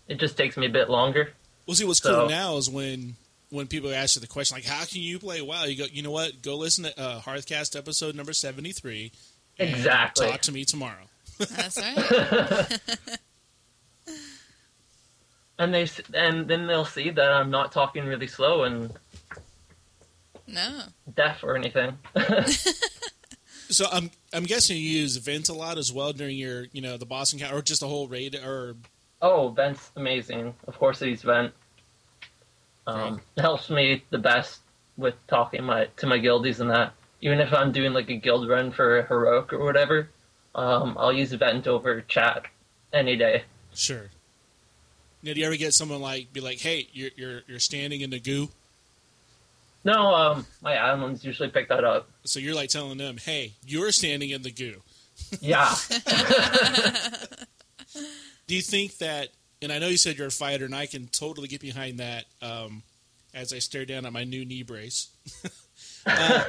[SPEAKER 6] it just takes me a bit longer.
[SPEAKER 2] we'll see. What's
[SPEAKER 6] So-
[SPEAKER 2] cool now is when when people ask you the question like, "How can you play WoW?" You go, "You know what? Go listen to uh, Hearthcast episode number seventy three.
[SPEAKER 6] Exactly.
[SPEAKER 2] Talk to me tomorrow."
[SPEAKER 3] That's right.
[SPEAKER 6] And they and then they'll see that I'm not talking really slow and
[SPEAKER 3] No.
[SPEAKER 6] deaf or anything.
[SPEAKER 2] So I'm I'm guessing you use Vent a lot as well during your you know the boss encounter or just the whole raid or
[SPEAKER 6] oh, Vent's amazing. Of course, he's Vent. Um, it helps me the best with talking my to my guildies and that. Even if I'm doing like a guild run for a heroic or whatever, um, I'll use Vent over chat any day.
[SPEAKER 2] sure. Now, do you ever get someone like be like, "Hey, you're you're you're standing in the goo,"
[SPEAKER 6] No, um, my admins usually pick that up.
[SPEAKER 2] so you're like telling them, "Hey, you're standing in the goo."
[SPEAKER 6] Yeah.
[SPEAKER 2] Do you think that? And I know you said you're a fighter, and I can totally get behind that. Um, as I stare down at my new knee brace. uh,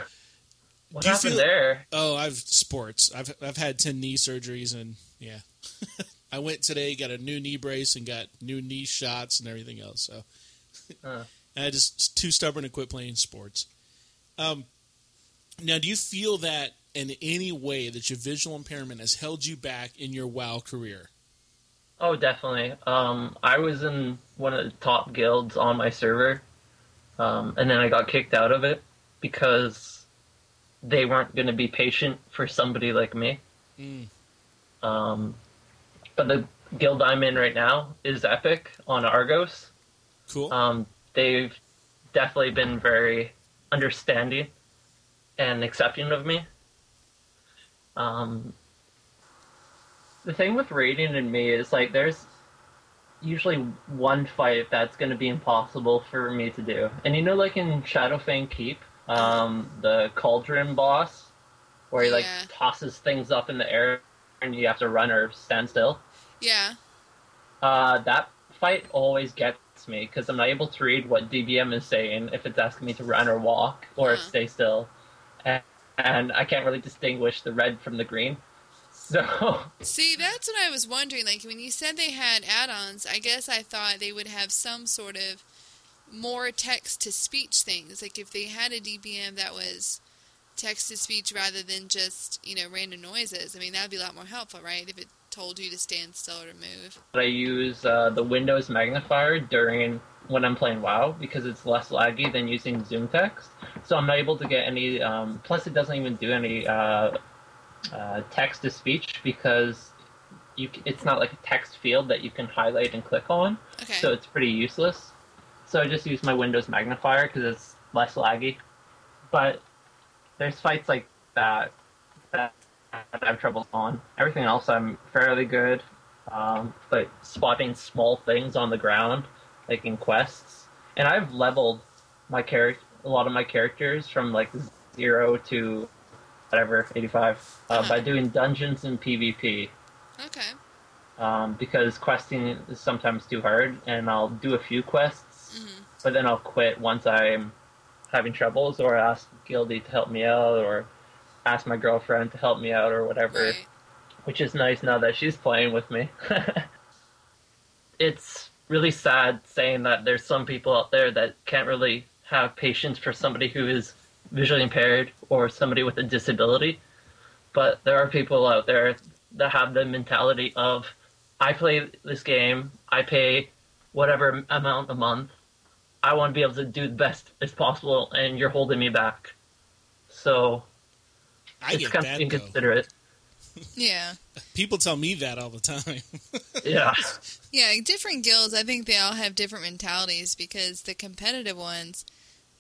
[SPEAKER 6] What
[SPEAKER 2] Do you
[SPEAKER 6] happened
[SPEAKER 2] feel-
[SPEAKER 6] there?
[SPEAKER 2] oh, I've sports. I've I've had ten knee surgeries, and yeah, I went today, got a new knee brace, and got new knee shots and everything else. So and I just too stubborn to quit playing sports. Um, now, do you feel that in any way that your visual impairment has held you back in your WoW career?
[SPEAKER 6] Oh, definitely. Um, I was in one of the top guilds on my server, um, and then I got kicked out of it because they weren't going to be patient for somebody like me.
[SPEAKER 2] Mm.
[SPEAKER 6] Um, but the guild I'm in right now is Epic on Argus.
[SPEAKER 2] Cool.
[SPEAKER 6] Um, they've definitely been very understanding and accepting of me. Um, the thing with raiding and me is like there's usually one fight that's going to be impossible for me to do. And you know, like in Shadowfang Keep, um, the Cauldron boss, where he like
[SPEAKER 3] Yeah.
[SPEAKER 6] tosses things up in the air and you have to run or stand still.
[SPEAKER 3] Yeah.
[SPEAKER 6] Uh, that fight always gets me because I'm not able to read what DBM is saying if it's asking me to run or walk or
[SPEAKER 3] Huh.
[SPEAKER 6] stay still, and, and I can't really distinguish the red from the green. So
[SPEAKER 3] See, that's what I was wondering. Like when you said they had add-ons, I guess I thought they would have some sort of more text to speech things. Like if they had a DBM that was text to speech rather than just you know random noises. I mean that'd be a lot more helpful, right? If it told you to stand still or to move.
[SPEAKER 6] I use uh, the Windows magnifier during when I'm playing WoW because it's less laggy than using ZoomText. So I'm not able to get any. Um, plus, it doesn't even do any uh, uh, text to speech because you. It's not like a text field that you can highlight and click on.
[SPEAKER 3] Okay.
[SPEAKER 6] So it's pretty useless. So I just use my Windows magnifier because it's less laggy. But there's fights like that that I have trouble on. Everything else I'm fairly good. Um, but spotting small things on the ground, like in quests, and I've leveled my character, a lot of my characters from like zero to whatever 85 uh,
[SPEAKER 3] Uh-huh.
[SPEAKER 6] by doing dungeons and PvP
[SPEAKER 3] okay.
[SPEAKER 6] um, because questing is sometimes too hard, and I'll do a few quests. But then I'll quit once I'm having troubles, or ask guildie to help me out, or ask my girlfriend to help me out, or whatever.
[SPEAKER 3] Right.
[SPEAKER 6] Which is nice now that she's playing with me. it's really sad saying that there's some people out there that can't really have patience for somebody who is visually impaired or somebody with a disability. But there are people out there that have the mentality of I play this game, I pay whatever amount a month. I want to be able to do the best as possible, and you're holding me back. So
[SPEAKER 2] I
[SPEAKER 6] it's
[SPEAKER 2] get
[SPEAKER 6] kind of
[SPEAKER 2] that though.
[SPEAKER 6] inconsiderate.
[SPEAKER 3] Yeah.
[SPEAKER 2] People tell me that all the time.
[SPEAKER 6] Yeah.
[SPEAKER 3] Yeah, different guilds, I think they all have different mentalities because the competitive ones,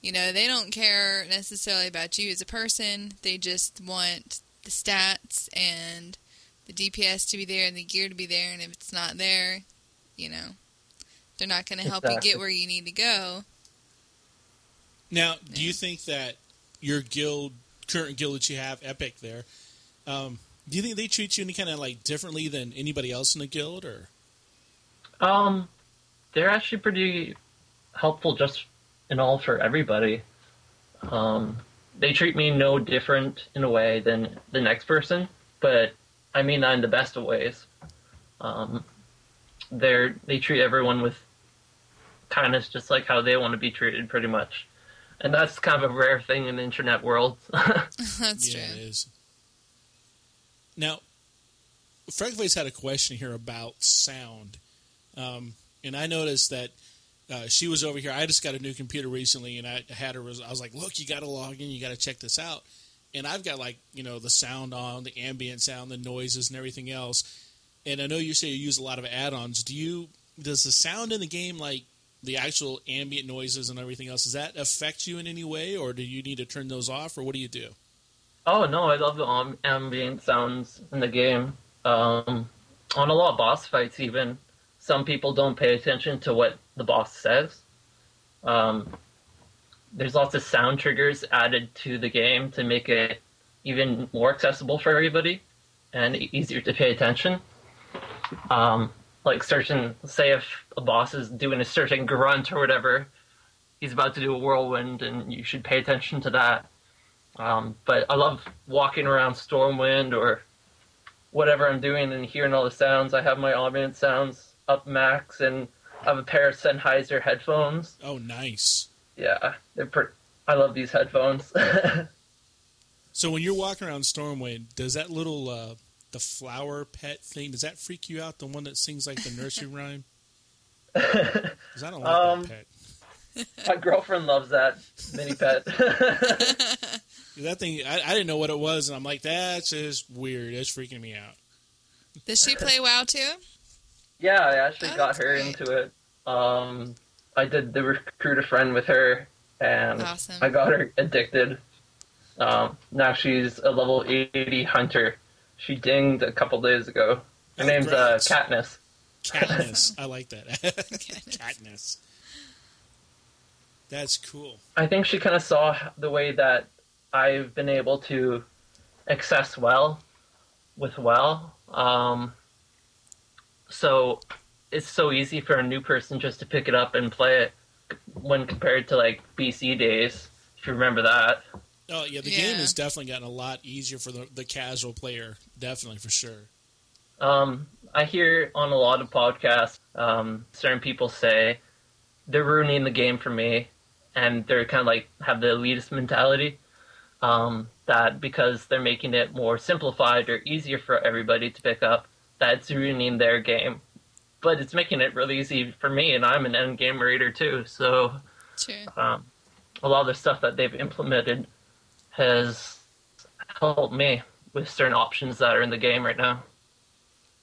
[SPEAKER 3] you know, they don't care necessarily about you as a person. They just want the stats and the DPS to be there and the gear to be there. And if it's not there, you know, they're not going to help you get where you need to go.
[SPEAKER 2] Now, do you think that your guild, current guild that you have, Epic, there, um, do you think they treat you any kind of like differently than anybody else in the guild, or
[SPEAKER 6] Um, they're actually pretty helpful just in all for everybody. Um, they treat me no different in a way than the next person, but I mean that in the best of ways. Um, they're they treat everyone with kindness, just like how they want to be treated, pretty much. And that's kind of a rare thing in the internet world.
[SPEAKER 3] That's
[SPEAKER 2] yeah,
[SPEAKER 3] true.
[SPEAKER 2] is. Now, Freckleface had a question here about sound, um, and I noticed that uh, she was over here. I just got a new computer recently, and I had her. I was like, "Look, you got to log in. You got to check this out." And I've got like you know the sound on, the ambient sound, the noises, and everything else. And I know you say you use a lot of add-ons. Do you? Does the sound in the game, like the actual ambient noises and everything else, does that affect you in any way, or do you need to turn those off, or what do you do?
[SPEAKER 6] Oh no, I love the ambient sounds in the game. Um, on a lot of boss fights, even some people don't pay attention to what the boss says. Um, there's lots of sound triggers added to the game to make it even more accessible for everybody and easier to pay attention. Um, like certain, say if a boss is doing a certain grunt or whatever, he's about to do a whirlwind, and you should pay attention to that. Um, but I love walking around Stormwind or whatever I'm doing and hearing all the sounds. I have my ambient sounds up max and I have a pair of Sennheiser headphones.
[SPEAKER 2] Oh, nice.
[SPEAKER 6] Yeah, they're per- I love these headphones.
[SPEAKER 2] So when you're walking around Stormwind, does that little uh, the flower pet thing does that freak you out? The one that sings like the nursery rhyme? 'Cause I don't like
[SPEAKER 6] Um,
[SPEAKER 2] that pet.
[SPEAKER 6] my girlfriend loves that mini pet.
[SPEAKER 2] That thing, I, I didn't know what it was, and I'm like, that's just weird. That's freaking me out.
[SPEAKER 3] Does she play WoW too?
[SPEAKER 6] yeah, I actually
[SPEAKER 3] Oh,
[SPEAKER 6] got her
[SPEAKER 3] great.
[SPEAKER 6] into it. Um, I did the recruit a friend with her, and
[SPEAKER 3] Awesome.
[SPEAKER 6] I got her addicted. Um, now she's a level 80 hunter. She dinged a couple days ago. Her
[SPEAKER 2] Oh,
[SPEAKER 6] name's uh. Katniss.
[SPEAKER 2] Katniss. I like that. Katniss. That's cool.
[SPEAKER 6] I think she kind of saw the way that I've been able to access well with well. Um, so it's so easy for a new person just to pick it up and play it when compared to like BC days, if you remember that.
[SPEAKER 2] Oh yeah, the
[SPEAKER 3] Yeah.
[SPEAKER 2] game has definitely gotten a lot easier for the, the casual player. Definitely for sure.
[SPEAKER 6] Um, I hear on a lot of podcasts, um, certain people say they're ruining the game for me, and they're kind of like have the elitist mentality. Um, that because they're making it more simplified or easier for everybody to pick up, that it's ruining their game. But it's making it really easy for me, and I'm an end game raider too. So
[SPEAKER 3] True.
[SPEAKER 6] um, a lot of the stuff that they've implemented has helped me with certain options that are in the game right now.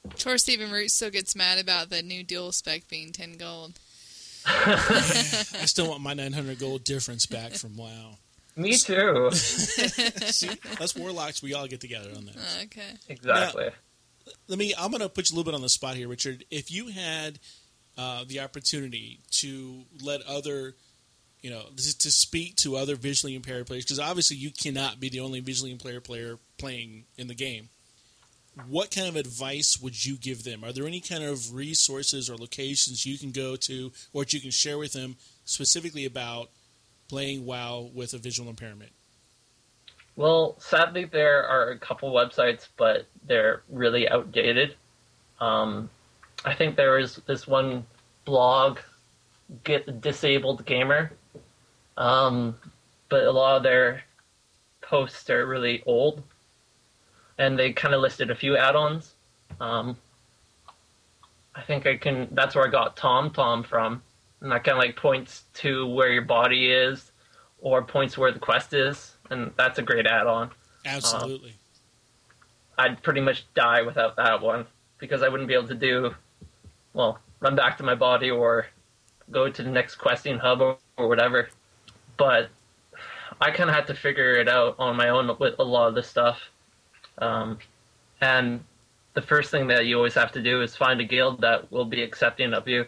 [SPEAKER 3] Of course, even Root still gets mad about the new dual spec being 10 gold.
[SPEAKER 2] I still want my 900 gold difference back from WoW.
[SPEAKER 6] Me too.
[SPEAKER 2] See, us warlocks, we all get together on that.
[SPEAKER 3] Oh, okay.
[SPEAKER 6] Exactly.
[SPEAKER 2] Let me. I'm going to put you a little bit on the spot here, Richard. If you had uh, the opportunity to let other, you know, to speak to other visually impaired players, because obviously you cannot be the only visually impaired player playing in the game. What kind of advice would you give them? Are there any kind of resources or locations you can go to, or that you can share with them specifically about playing WoW with a visual impairment?
[SPEAKER 6] Well, sadly, there are a couple websites, but they're really outdated. Um, I think there is this one blog, Get Disabled Gamer, um, but a lot of their posts are really old, and they kind of listed a few add-ons. Um, I think I can. That's where I got TomTom from, and that kind of like points to where your body is, or points where the quest is, and that's a great add-on.
[SPEAKER 2] Absolutely.
[SPEAKER 6] I'd pretty much die without that one because I wouldn't be able to do, well, run back to my body or go to the next questing hub or, or whatever. But I kind of had to figure it out on my own with a lot of this stuff. Um, and the first thing that you always have to do is find a guild that will be accepting of you.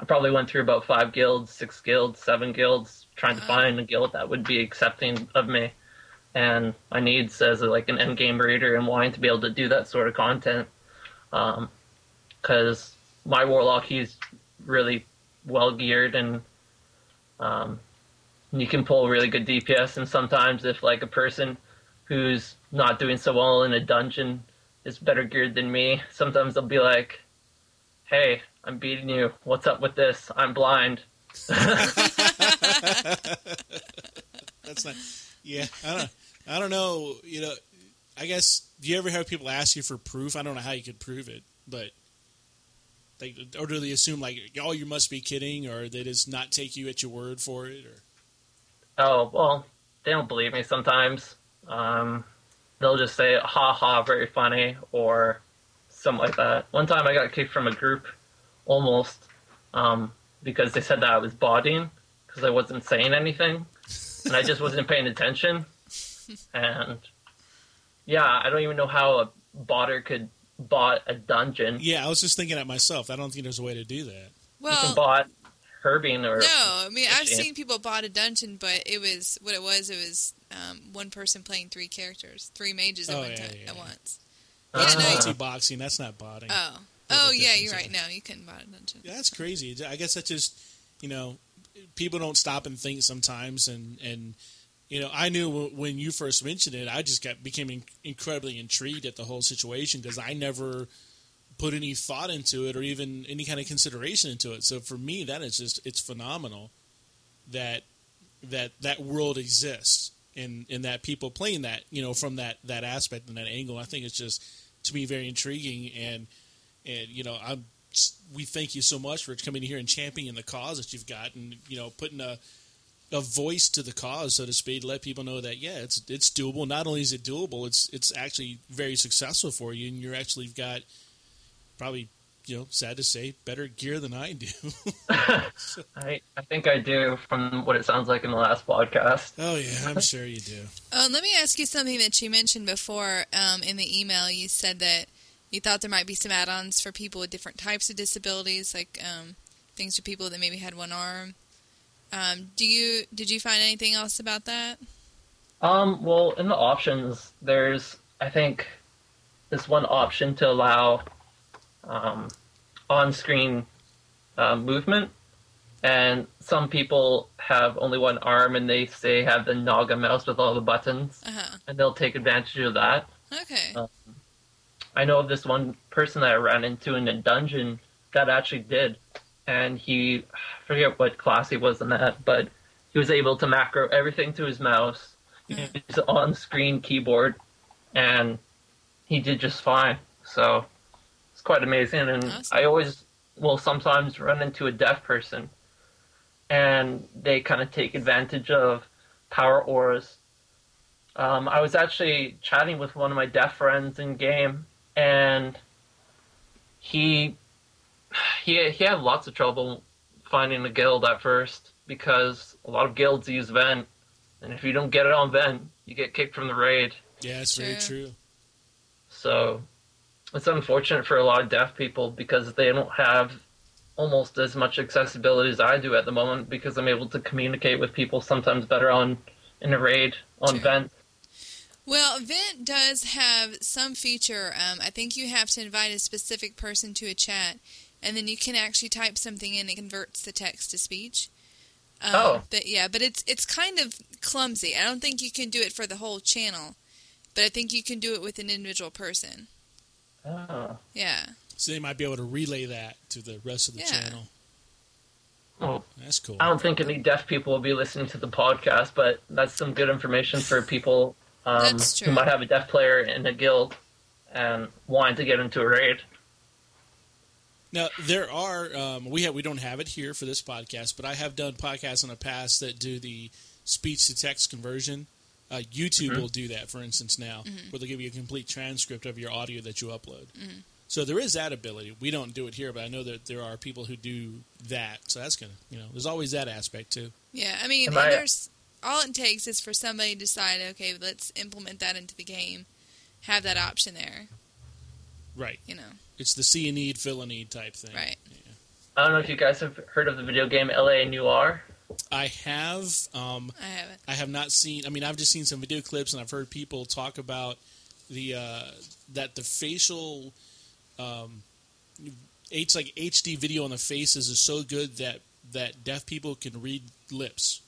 [SPEAKER 6] I probably went through about five guilds, six guilds, seven guilds, trying to find a guild that would be accepting of me and my needs as like an end game raider and wanting to be able to do that sort of content. Because my warlock, he's really well geared and um, you can pull really good DPS. And sometimes if like a person who's not doing so well in a dungeon is better geared than me, sometimes they'll be like, "Hey, I'm beating you. What's up with this? I'm blind."
[SPEAKER 2] That's not. Yeah, I don't. I don't know. You know, I guess. Do you ever have people ask you for proof? I don't know how you could prove it, but like, or do they assume like, oh, you must be kidding, or they just not take you at your word for it, or
[SPEAKER 6] Oh well, they don't believe me sometimes. Um, they'll just say "ha ha," very funny, or something like that. One time, I got kicked from a group, almost, um, because they said that I was botting because I wasn't saying anything, and I just wasn't paying attention. And yeah, I don't even know how a botter could bot a dungeon.
[SPEAKER 2] yeah, I was just thinking that myself. I don't think there's a way to do that.
[SPEAKER 6] You can
[SPEAKER 3] Well,
[SPEAKER 6] bot herbing or
[SPEAKER 3] no, I mean I've
[SPEAKER 6] fishing.
[SPEAKER 3] seen people bot a dungeon, but it was what it was. It was um, one person playing three characters, three mages at
[SPEAKER 2] Oh,
[SPEAKER 3] one
[SPEAKER 2] yeah,
[SPEAKER 3] time
[SPEAKER 2] yeah,
[SPEAKER 3] at
[SPEAKER 2] yeah.
[SPEAKER 3] once.
[SPEAKER 2] That's
[SPEAKER 3] Yeah, no,
[SPEAKER 2] multi-boxing. That's not botting.
[SPEAKER 3] Oh,
[SPEAKER 2] There's
[SPEAKER 3] oh yeah, you're right.
[SPEAKER 2] there.
[SPEAKER 3] No, you couldn't bot a dungeon.
[SPEAKER 2] Yeah, that's crazy. I guess that's just you know, people don't stop and think sometimes, and and you know, I knew w- when you first mentioned it, I just got became in- incredibly intrigued at the whole situation because I never put any thought into it or even any kind of consideration into it. So for me, that is just it's phenomenal that that that world exists and and that people playing that you know from that that aspect and that angle. I think it's just to me very intriguing and and you know I'm we thank you so much for coming here and championing the cause that you've got and you know putting a a voice to the cause so to speak let people know that yeah it's it's doable not only is it doable it's it's actually very successful for you and you're actually got probably you know sad to say better gear than I do
[SPEAKER 6] I, I think I do from what it sounds like in the last podcast.
[SPEAKER 2] oh yeah I'm sure you do
[SPEAKER 3] Oh, and let me ask you something that you mentioned before um, in the email. You said that you thought there might be some add-ons for people with different types of disabilities, like um, things for people that maybe had one arm. Um, do you did you find anything else about that?
[SPEAKER 6] Um, well, in the options, there's I think this one option to allow um, on-screen uh, movement, and some people have only one arm and they say have the Naga mouse with all the buttons,
[SPEAKER 3] Uh huh.
[SPEAKER 6] and they'll take advantage of that.
[SPEAKER 3] Okay.
[SPEAKER 6] Uh, I know of this one person that I ran into in a dungeon that actually did, and he I forget what class he was in that, but he was able to macro everything to his mouse,
[SPEAKER 3] Yeah.
[SPEAKER 6] his on-screen keyboard, and he did just fine. So it's quite amazing, and
[SPEAKER 3] Awesome.
[SPEAKER 6] I always will sometimes run into a deaf person, and they kind of take advantage of power auras. Um, I was actually chatting with one of my deaf friends in game, and he he he had lots of trouble finding a guild at first because a lot of guilds use vent, and if you don't get it on vent, you get kicked from the raid.
[SPEAKER 2] Yeah, it's very
[SPEAKER 3] True.
[SPEAKER 2] true.
[SPEAKER 6] So it's unfortunate for a lot of deaf people because they don't have almost as much accessibility as I do at the moment because I'm able to communicate with people sometimes better on in a raid on
[SPEAKER 3] True.
[SPEAKER 6] vent.
[SPEAKER 3] Well, Vent does have some feature. Um, I think you have to invite a specific person to a chat, and then you can actually type something in. And it converts the text to speech. Um,
[SPEAKER 6] Oh.
[SPEAKER 3] but yeah, but it's it's kind of clumsy. I don't think you can do it for the whole channel, but I think you can do it with an individual person.
[SPEAKER 6] Oh.
[SPEAKER 3] Yeah,
[SPEAKER 2] So they might be able to relay that to the rest of the
[SPEAKER 3] Yeah.
[SPEAKER 2] channel.
[SPEAKER 6] Well,
[SPEAKER 2] That's cool.
[SPEAKER 6] I don't think any deaf people will be listening to the podcast, but that's some good information for people um, who might have a deaf player in a guild and wanting to get into a raid.
[SPEAKER 2] Now there are um, we have we don't have it here for this podcast, but I have done podcasts in the past that do the speech to text conversion. Uh, YouTube mm-hmm. will do that, for instance, now mm-hmm. where they'll give you a complete transcript of your audio that you upload. Mm-hmm. So there is that ability. We don't do it here, but I know that there are people who do that. So that's gonna, you know, there's always that aspect too.
[SPEAKER 3] yeah. I mean,
[SPEAKER 6] I-
[SPEAKER 3] there's all it takes is for somebody to decide, okay, let's implement that into the game, have that option there.
[SPEAKER 2] Right.
[SPEAKER 3] You know,
[SPEAKER 2] It's the see a need, fill a need type thing.
[SPEAKER 3] right?
[SPEAKER 6] I don't know if you guys have heard of the video game LA Noire.
[SPEAKER 2] I have. Um,
[SPEAKER 3] I haven't.
[SPEAKER 2] I have not seen. I mean, I've just seen some video clips, and I've heard people talk about the uh, that the facial, um, H like HD video on the faces is so good that that deaf people can read lips.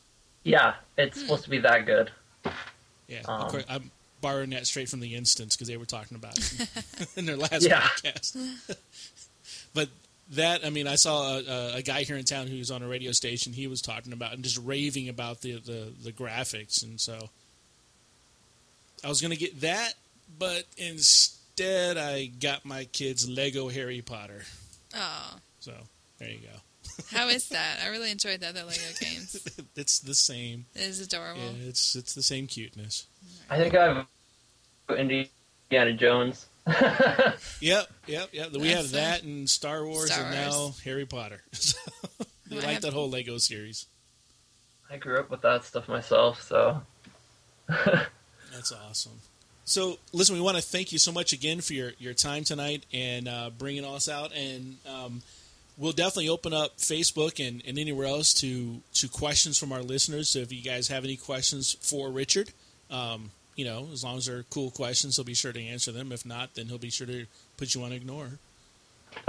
[SPEAKER 6] Yeah, it's supposed to be that good.
[SPEAKER 2] Yeah,
[SPEAKER 6] Um,
[SPEAKER 2] of course, I'm borrowing that straight from the instance because they were talking about it in their last
[SPEAKER 6] Yeah.
[SPEAKER 2] podcast. but that, I mean, I saw a, a guy here in town who's on a radio station. He was talking about and just raving about the the, the graphics, and so I was going to get that, but instead I got my kids Lego Harry Potter.
[SPEAKER 3] Oh,
[SPEAKER 2] So there you go.
[SPEAKER 3] how is that? I really enjoyed the other Lego games.
[SPEAKER 2] it's the same.
[SPEAKER 3] It is adorable.
[SPEAKER 2] Yeah, it's it's the same cuteness.
[SPEAKER 6] I think I've Indiana Jones.
[SPEAKER 2] Yep, yep, yep. We
[SPEAKER 3] That's
[SPEAKER 2] have
[SPEAKER 3] it.
[SPEAKER 2] that and Star Wars,
[SPEAKER 3] Star
[SPEAKER 2] and now Harry Potter. So, they like
[SPEAKER 3] have-
[SPEAKER 2] that whole Lego series.
[SPEAKER 6] I grew up with that stuff myself, so
[SPEAKER 2] That's awesome. So, listen, we want to thank you so much again for your, your time tonight and uh, bringing us out. And um, we'll definitely open up Facebook and, and anywhere else to, to questions from our listeners. So, if you guys have any questions for Richard, um, you know, as long as they're cool questions, he'll be sure to answer them. If not, then he'll be sure to put you on ignore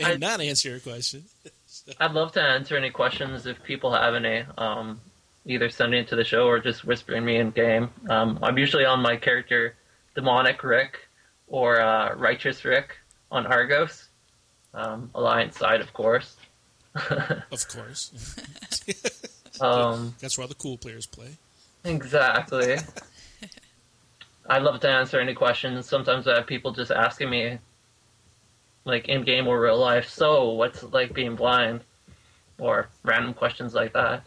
[SPEAKER 2] and not answer your question.
[SPEAKER 6] I'd love to answer any questions if people have any. Um, either sending it to the show or just whispering me in game. Um, I'm usually on my character Demonic Rick or uh, Righteous Rick on Argus. Um, Alliance side, of course.
[SPEAKER 2] Of course.
[SPEAKER 6] Um,
[SPEAKER 2] That's where all the cool players play.
[SPEAKER 6] Exactly. I'd love to answer any questions. Sometimes I have people just asking me, like in game or real life, so what's it like being blind? Or random questions like that.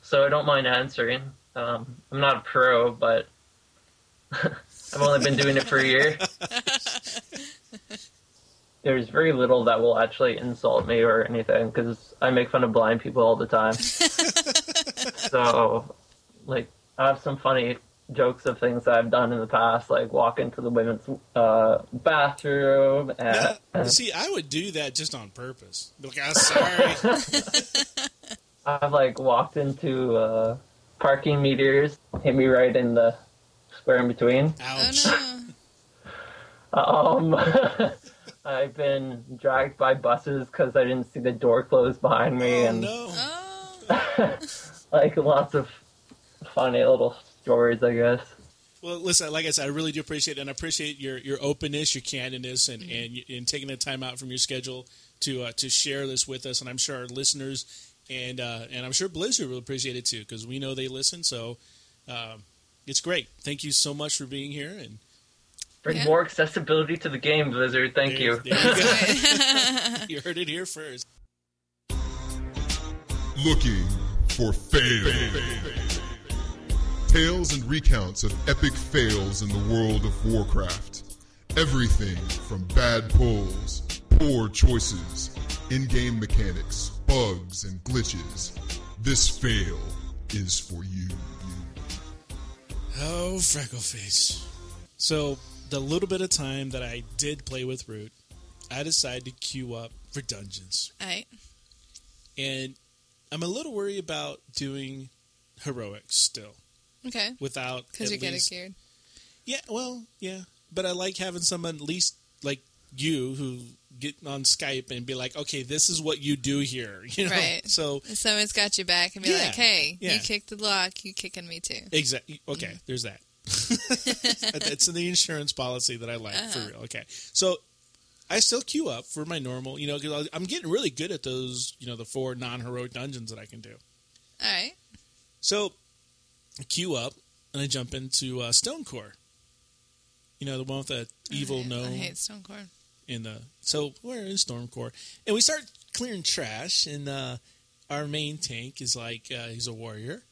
[SPEAKER 6] So I don't mind answering. Um, I'm not a pro, but I've only been doing it for a year. There's very little that will actually insult me or anything because I make fun of blind people all the time. so, like, I have some funny jokes of things that I've done in the past, like walk into the women's uh, bathroom and
[SPEAKER 2] See, I would do that just on purpose. Like, I'm sorry.
[SPEAKER 6] I've like walked into uh, parking meters, hit me right in the square in between.
[SPEAKER 3] Oh
[SPEAKER 2] Ouch.
[SPEAKER 3] no!
[SPEAKER 6] Um, I've been dragged by buses because I didn't see the door close behind me,
[SPEAKER 2] Oh
[SPEAKER 6] and
[SPEAKER 2] no!
[SPEAKER 3] Oh,
[SPEAKER 6] like lots of funny little stories, I guess.
[SPEAKER 2] Well, listen, like I said, I really do appreciate it, and I appreciate your your openness, your candidness, and
[SPEAKER 3] Mm-hmm.
[SPEAKER 2] and, you- and taking the time out from your schedule to uh, to share this with us. And I'm sure our listeners and uh, and I'm sure Blizzard will appreciate it too because we know they listen. So um, it's great. Thank you so much for being here. And
[SPEAKER 6] Bring
[SPEAKER 3] Yeah.
[SPEAKER 6] more accessibility to the game, Blizzard. Thank
[SPEAKER 2] there-
[SPEAKER 6] you.
[SPEAKER 2] there you you heard it here first.
[SPEAKER 5] Looking for fail. Tales and recounts of epic fails in the world of Warcraft. Everything from bad pulls, poor choices, in-game mechanics, bugs, and glitches. This fail is for you.
[SPEAKER 2] Oh, Freckleface. So, the little bit of time that I did play with Root, I decided to queue up for dungeons.
[SPEAKER 3] all right.
[SPEAKER 2] And I'm a little worried about doing heroics still
[SPEAKER 3] Okay.
[SPEAKER 2] without
[SPEAKER 3] Because you're getting
[SPEAKER 2] least-
[SPEAKER 3] scared.
[SPEAKER 2] Yeah, well, yeah, but I like having someone at least like you who get on Skype and be like, okay, this is what you do here, you know.
[SPEAKER 3] Right.
[SPEAKER 2] So
[SPEAKER 3] Someone's got you back and be
[SPEAKER 2] Yeah,
[SPEAKER 3] like, hey,
[SPEAKER 2] yeah.
[SPEAKER 3] you kicked the lock, you kicking me too.
[SPEAKER 2] exactly. Okay,
[SPEAKER 3] Mm-hmm.
[SPEAKER 2] there's that. That's in the insurance policy that I like
[SPEAKER 3] Uh-huh.
[SPEAKER 2] for real. Okay, so I still queue up for my normal, you know, because I'm getting really good at those, you know, the four non-heroic dungeons that I can do.
[SPEAKER 3] All right.
[SPEAKER 2] So queue up and I jump into uh, Stonecore. You know, the one with the evil
[SPEAKER 3] I hate,
[SPEAKER 2] gnome
[SPEAKER 3] I hate Stonecore.
[SPEAKER 2] in the so we're in Stonecore and we start clearing trash and uh, our main tank is like uh, he's a warrior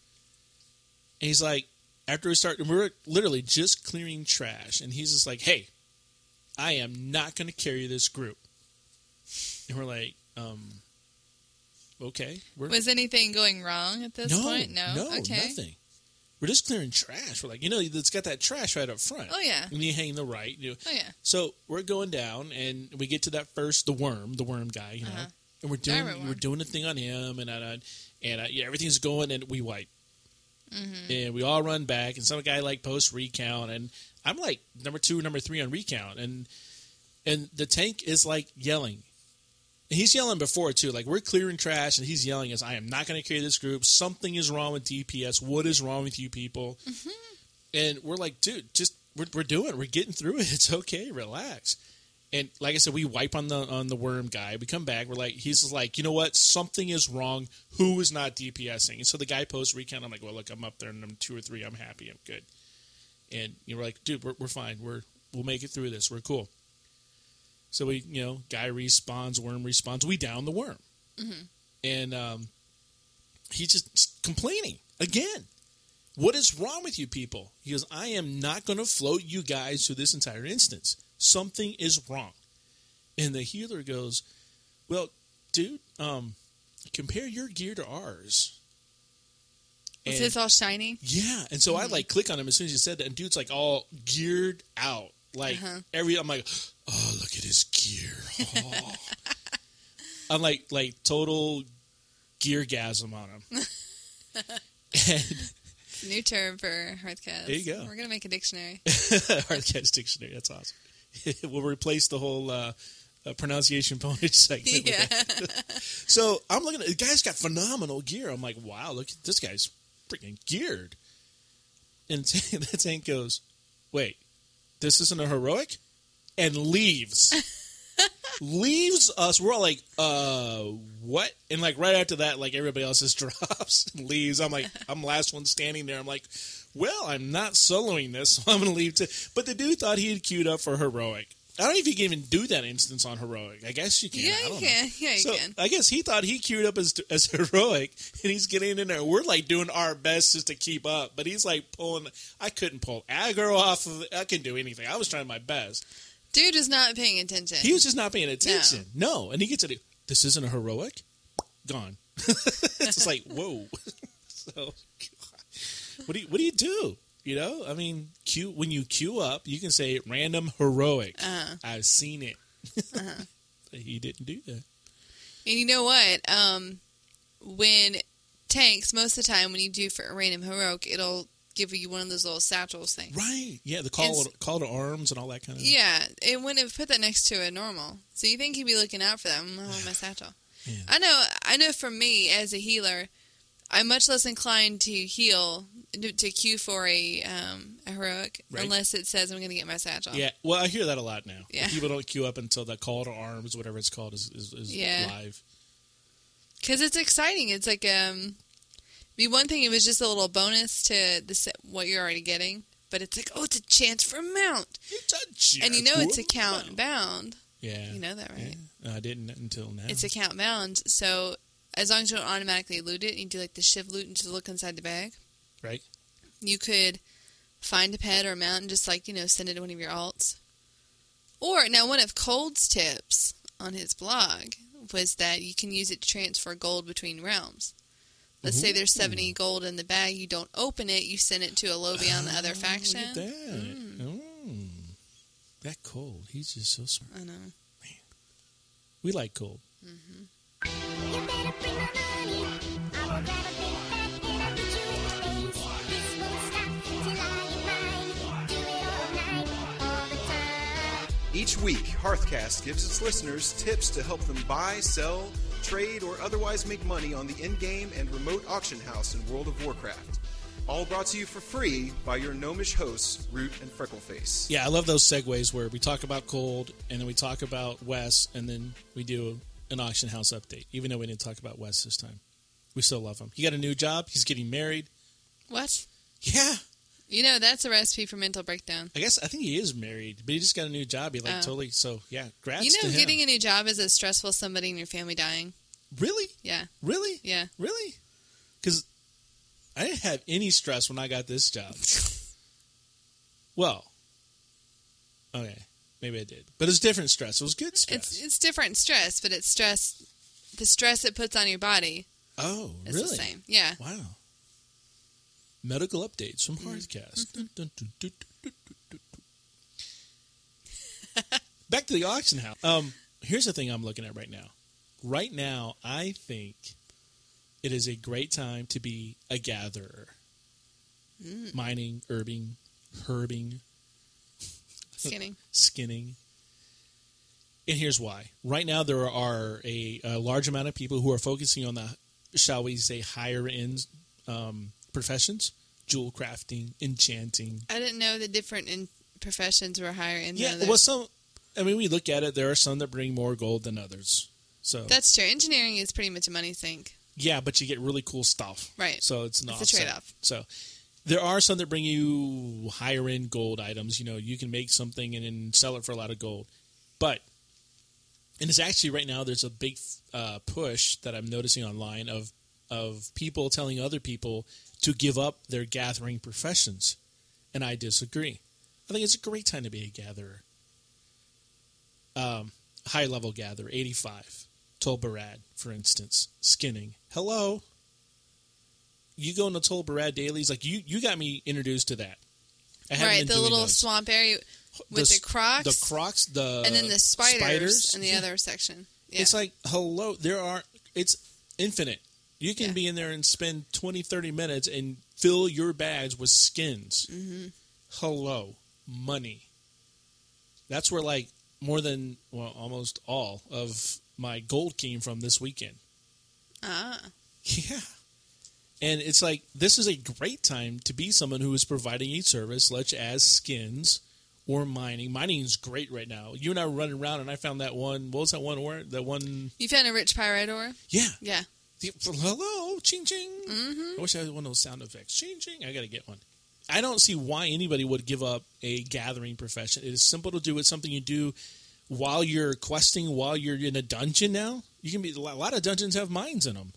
[SPEAKER 2] and he's like after we start we're literally just clearing trash and he's just like hey I am not going to carry this group and we're like um okay we're
[SPEAKER 3] Was anything going wrong at this
[SPEAKER 2] no
[SPEAKER 3] point? No.
[SPEAKER 2] no
[SPEAKER 3] okay.
[SPEAKER 2] nothing we're just clearing trash we're like you know it's got that trash right up front
[SPEAKER 3] Oh yeah.
[SPEAKER 2] and you hang the right you know,
[SPEAKER 3] Oh yeah.
[SPEAKER 2] so we're going down, and we get to that first, the worm, the worm guy, you know,
[SPEAKER 3] Uh-huh.
[SPEAKER 2] and we're doing we're doing a thing on him, and uh, and uh, yeah, everything's going, and we wipe,
[SPEAKER 3] Mm-hmm.
[SPEAKER 2] and we all run back, and some guy like post recount, and I'm like number two, number three on recount, and and the tank is like yelling. And he's yelling before too, like we're clearing trash, and he's yelling as I am not going to carry this group. Something is wrong with DPS. What is wrong with you people? Mm-hmm. And we're like, dude, just we're, we're doing, it. we're getting through it. It's okay, relax. And like I said, we wipe on the on the worm guy. We come back. We're like, he's just like, you know what? Something is wrong. Who is not DPSing? And so the guy posts recount. I'm like, well, look, I'm up there, and I'm two or three. I'm happy. I'm good. And you know, we're like, dude, we're, we're fine. We're we'll make it through this. We're cool. So we, you know, guy respawns, worm respawns. We down the worm, and um, he's just complaining again. What is wrong with you people? He goes, I am not going to float you guys through this entire instance. Something is wrong. And the healer goes, Well, dude, um, compare your gear to ours.
[SPEAKER 3] Was
[SPEAKER 2] And-
[SPEAKER 3] his all shiny?
[SPEAKER 2] yeah, and so I like click on him as soon as he said that, and dude's like all geared out, like
[SPEAKER 3] Uh-huh.
[SPEAKER 2] every. I'm like, oh, look at his gear. Oh. I'm like, like total gear gasm on him. and
[SPEAKER 3] New term for Hearthcast.
[SPEAKER 2] There you go.
[SPEAKER 3] We're gonna make a dictionary.
[SPEAKER 2] Hearthcast dictionary. That's awesome. we'll replace the whole uh, uh, pronunciation bonus segment.
[SPEAKER 3] yeah.
[SPEAKER 2] So I'm looking at the guy's got phenomenal gear. I'm like, wow, look at this guy's freaking geared. And the tank goes, wait, this isn't a heroic, and leaves. leaves us. We're all like, uh, what? And like right after that, like everybody else just drops and leaves. I'm like, I'm last one standing there. I'm like, well, I'm not soloing this, so I'm going to leave too. But the dude thought he had queued up for heroic. I don't know if you can even do that instance on heroic. I guess you can.
[SPEAKER 3] Yeah, you can.
[SPEAKER 2] Know.
[SPEAKER 3] Yeah, you
[SPEAKER 2] so
[SPEAKER 3] can.
[SPEAKER 2] I guess he thought he queued up as as heroic, and he's getting in there. We're like doing our best just to keep up, but he's like pulling. I couldn't pull aggro off of. I couldn't do anything. I was trying my best.
[SPEAKER 3] Dude is not paying attention.
[SPEAKER 2] He was just not paying attention. No, and he gets it. This isn't a heroic. Gone. it's just like whoa. so, what do you what do you do? You know, I mean, queue when you queue up, you can say random heroic.
[SPEAKER 3] Uh-huh.
[SPEAKER 2] I've seen it. But he didn't do that.
[SPEAKER 3] And you know what? Um, when tanks, most of the time when you do for a random heroic, it'll give you one of those little satchels things.
[SPEAKER 2] Right. Yeah, the call call to arms and all that kind of.
[SPEAKER 3] Yeah, it wouldn't have put that next to a normal. So you think he'd be looking out for that? Mm, I want my satchel.
[SPEAKER 2] Yeah.
[SPEAKER 3] I know. I know. For me, as a healer, I'm much less inclined to heal to, to queue for a um, a heroic
[SPEAKER 2] Right.
[SPEAKER 3] unless it says I'm going to get my satchel.
[SPEAKER 2] Yeah, well, I hear that a lot now.
[SPEAKER 3] Yeah.
[SPEAKER 2] People don't queue up until the call to arms, whatever it's called, is, is, is
[SPEAKER 3] Yeah.
[SPEAKER 2] live.
[SPEAKER 3] because it's exciting. It's like um, be one thing. It was just a little bonus to the set, what you're already getting, but it's like oh, it's a chance for a mount, and you know it's account bound.
[SPEAKER 2] Yeah.
[SPEAKER 3] You know that, right?
[SPEAKER 2] Yeah. I didn't until now.
[SPEAKER 3] It's account bound, so as long as you don't automatically loot it, you do like the shift loot and just look inside the bag.
[SPEAKER 2] right.
[SPEAKER 3] You could find a pet or a mount and just like you know send it to one of your alts. Or now one of Cold's tips on his blog was that you can use it to transfer gold between realms. Let's say there's 70 gold in the bag, you don't open it, you send it to a lobby on the other
[SPEAKER 2] Oh,
[SPEAKER 3] faction.
[SPEAKER 2] Look at that. Mm. That cold. He's just so smart.
[SPEAKER 3] I know.
[SPEAKER 2] We like cold.
[SPEAKER 7] You
[SPEAKER 4] Each week, Hearthcast gives its listeners tips to help them buy, sell, trade, or otherwise make money on the in game and remote auction house in World of Warcraft. All brought to you for free by your gnomish hosts, Root and Freckleface.
[SPEAKER 2] Yeah, I love those segues where we talk about cold and then we talk about Wes and then we do an auction house update. Even though we didn't talk about Wes this time, we still love him. He got a new job. He's getting married.
[SPEAKER 3] What?
[SPEAKER 2] Yeah,
[SPEAKER 3] You know, that's a recipe for mental breakdown.
[SPEAKER 2] I guess I think he is married, but he just got a new job. He like
[SPEAKER 3] Oh.
[SPEAKER 2] totally. So yeah, grats
[SPEAKER 3] You know, getting a new job is as stressful as somebody in your family dying.
[SPEAKER 2] really,
[SPEAKER 3] Yeah,
[SPEAKER 2] really,
[SPEAKER 3] yeah.
[SPEAKER 2] really, because I didn't have any stress when I got this job. well, okay, maybe I did, but it's different stress. It was good stress.
[SPEAKER 3] It's it's different stress, but it's stress. The stress it puts on your body
[SPEAKER 2] oh,
[SPEAKER 3] is
[SPEAKER 2] really?
[SPEAKER 3] the same. Yeah.
[SPEAKER 2] Wow. Medical updates from
[SPEAKER 3] Mm-hmm.
[SPEAKER 2] Dun. Back to the auction house. Um, here's the thing I'm looking at right now. Right now, I think it is a great time to be a gatherer.
[SPEAKER 3] Mm.
[SPEAKER 2] Mining, herbing, herbing,
[SPEAKER 3] Skinning.
[SPEAKER 2] skinning. And here's why. Right now, there are a, a large amount of people who are focusing on the, shall we say, higher end um, professions jewel crafting, enchanting.
[SPEAKER 3] I didn't know the different in professions were higher in
[SPEAKER 2] Yeah,
[SPEAKER 3] than
[SPEAKER 2] well, some, I mean, we look at it, there are some that bring more gold than others. So,
[SPEAKER 3] That's true. Engineering is pretty much a money sink.
[SPEAKER 2] yeah, but you get really cool stuff.
[SPEAKER 3] Right.
[SPEAKER 2] So it's not
[SPEAKER 3] It's a trade-off.
[SPEAKER 2] So there are some that bring you higher end gold items. You know, you can make something and then sell it for a lot of gold. But and it's actually right now there's a big uh, push that I'm noticing online of of people telling other people to give up their gathering professions, and I disagree. I think it's a great time to be a gatherer. Um, high level gatherer, 85. Tol Barad, for instance, skinning. Hello. You go into Tol Barad dailies, like you, you got me introduced to that. I
[SPEAKER 3] Right, the little
[SPEAKER 2] those.
[SPEAKER 3] swamp area with the,
[SPEAKER 2] s-
[SPEAKER 3] crocs,
[SPEAKER 2] the crocs, the
[SPEAKER 3] and then the spiders, in the
[SPEAKER 2] Yeah.
[SPEAKER 3] other section. Yeah.
[SPEAKER 2] It's like hello. There are it's infinite. You can
[SPEAKER 3] Yeah.
[SPEAKER 2] be in there and spend 20, 30 minutes and fill your bags with skins.
[SPEAKER 3] Mm-hmm.
[SPEAKER 2] Hello, money. That's where like more than well, almost all of my gold came from this weekend.
[SPEAKER 3] ah,
[SPEAKER 2] Yeah. And it's like this is a great time to be someone who is providing a service such as skins or mining. Mining is great right now. You and I were running around and I found that one what was that one word? That one
[SPEAKER 3] you found a rich pyrite ore.
[SPEAKER 2] Yeah.
[SPEAKER 3] Yeah,
[SPEAKER 2] The- Hello, ching ching.
[SPEAKER 3] Mm-hmm.
[SPEAKER 2] I wish I had one of those sound effects. Ching ching. I got to get one. I don't see why anybody would give up a gathering profession. It is simple to do. It's something you do while you're questing, while you're in a dungeon. Now you can be. A lot of dungeons have mines in them.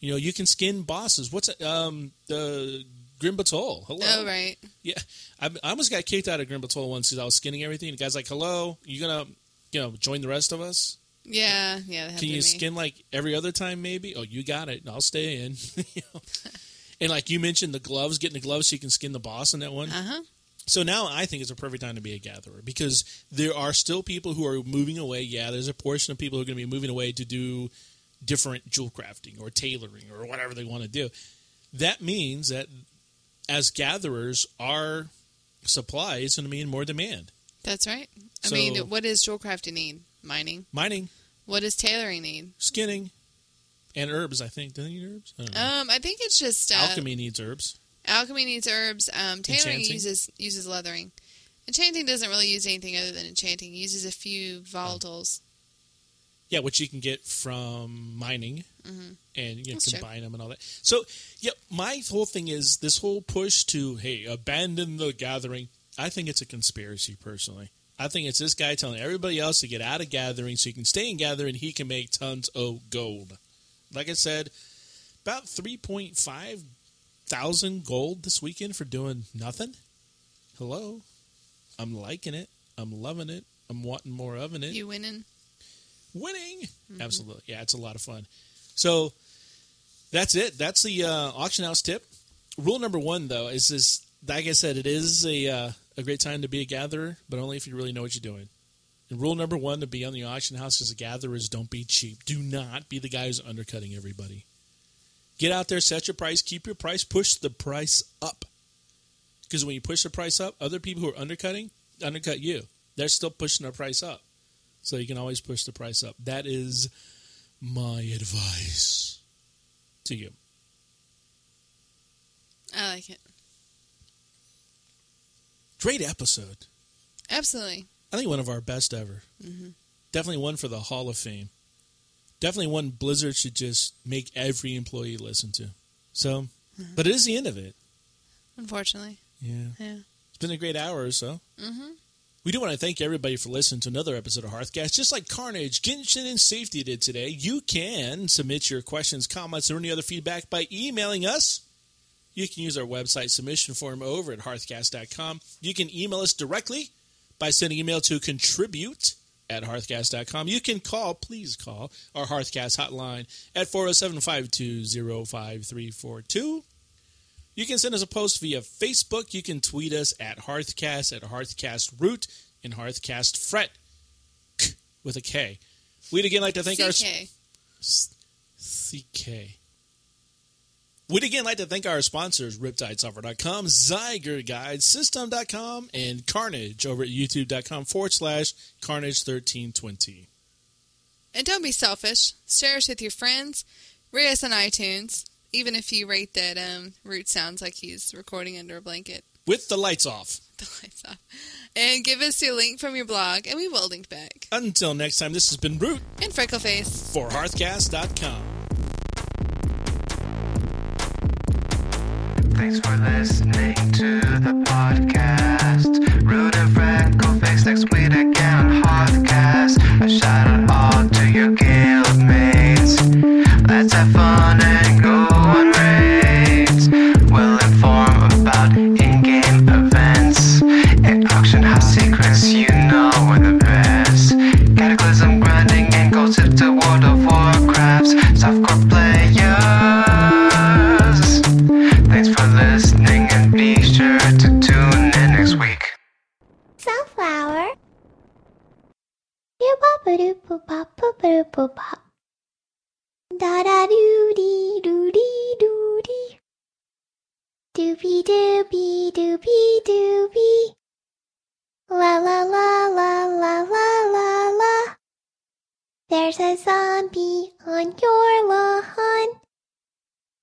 [SPEAKER 2] You know, you can skin bosses. What's? Um, the Grim Batol. Hello.
[SPEAKER 3] Oh right.
[SPEAKER 2] Yeah, I, I almost got kicked out of Grim Batol once because I was skinning everything. The guy's like, "Hello, you gonna, you know, join the rest of us?"
[SPEAKER 3] Yeah, yeah.
[SPEAKER 2] Can you skin like every other time, maybe? Oh, you got it. I'll stay in. You know? And like you mentioned, the gloves, getting the gloves so you can skin the boss in that one.
[SPEAKER 3] Uh huh.
[SPEAKER 2] So now I think it's a perfect time to be a gatherer because there are still people who are moving away. Yeah, there's a portion of people who are going to be moving away to do different jewel crafting or tailoring or whatever they want to do. That means that as gatherers, our supply is going to mean more demand.
[SPEAKER 3] That's right. I
[SPEAKER 2] So-
[SPEAKER 3] mean, what does Jewelcrafting need? Mining.
[SPEAKER 2] Mining,
[SPEAKER 3] What does tailoring need?
[SPEAKER 2] skinning, and herbs. I think. Do they need herbs? I.
[SPEAKER 3] Um, I think it's just uh,
[SPEAKER 2] Alchemy needs herbs.
[SPEAKER 3] Alchemy needs herbs. Um, tailoring
[SPEAKER 2] Enchanting?
[SPEAKER 3] uses uses leathering. Enchanting doesn't really use anything other than enchanting. It uses a few volatiles.
[SPEAKER 2] Yeah, which you can get from mining, mm-hmm. and you can
[SPEAKER 3] That's true.
[SPEAKER 2] combine them and all that. So, yeah, my whole thing is this whole push to hey abandon the gathering. I think it's a conspiracy, personally. I think it's this guy telling everybody else to get out of gathering so he can stay in gathering. And he can make tons of gold. Like I said, about three point five thousand gold this weekend for doing nothing. Hello, I'm liking it. I'm loving it. I'm wanting more of it
[SPEAKER 3] You winning?
[SPEAKER 2] Winning. Absolutely. Yeah, it's a lot of fun. So that's it. That's the uh, auction house tip. Rule number one, though, is this. Like I said, it is a uh, a great time to be a gatherer, but only if you really know what you're doing. And rule number one to be on the auction house as a gatherer is don't be cheap. Do not be the guy who's undercutting everybody. Get out there, set your price, keep your price, push the price up. Because when you push the price up, other people who are undercutting undercut you. They're still pushing their price up. So you can always push the price up. That is my advice to you.
[SPEAKER 3] I like it.
[SPEAKER 2] Great episode.
[SPEAKER 3] Absolutely.
[SPEAKER 2] I think one of our best ever. Definitely one for the Hall of Fame. Definitely one Blizzard should just make every employee listen to. So, but it is the end of it.
[SPEAKER 3] Unfortunately.
[SPEAKER 2] Yeah.
[SPEAKER 3] Yeah.
[SPEAKER 2] It's been a great hour or so. Mm-hmm. We do want to thank everybody for listening to another episode of Hearthcast. Just like Carnage, Genshin, and Safety did today, you can submit your questions, comments, or any other feedback by emailing us. You can use our website submission form over at hearthcast.com. You can email us directly by sending email to contribute at hearthcast.com. You can call, please call, our Hearthcast hotline at 407 520 5342. You can send us a post via Facebook. You can tweet us at Hearthcast, at Hearthcast Root, and Hearthcast Fret K, with a K. We'd again like to thank our
[SPEAKER 3] CK.
[SPEAKER 2] CK. We'd again like to thank our sponsors, RiptideSoftware.com, Zygor Guide, System.com, and Carnage over at YouTube.com forward slash Carnage1320.
[SPEAKER 3] And don't be selfish. Share us with your friends. Rate us on iTunes. Even if you rate that um, Root sounds like he's recording under a blanket.
[SPEAKER 2] With the lights off.
[SPEAKER 3] The lights off. And give us your link from your blog, and we will link back.
[SPEAKER 2] Until next time, this has been Root
[SPEAKER 3] And Freckleface.
[SPEAKER 2] for Hearthcast.com.
[SPEAKER 8] Thanks for listening to the podcast. Root and Freckleface next week again. Hearthcast. A shout out all to your guild mates. Let's have fun
[SPEAKER 7] Doo-bop-a-doo-bop-bop-a-doo-bop. Da-da-doo-dee-doo-dee-doo-dee. Doobie-doobie-doobie-doobie. La la la la la la la la. There's a zombie on your lawn.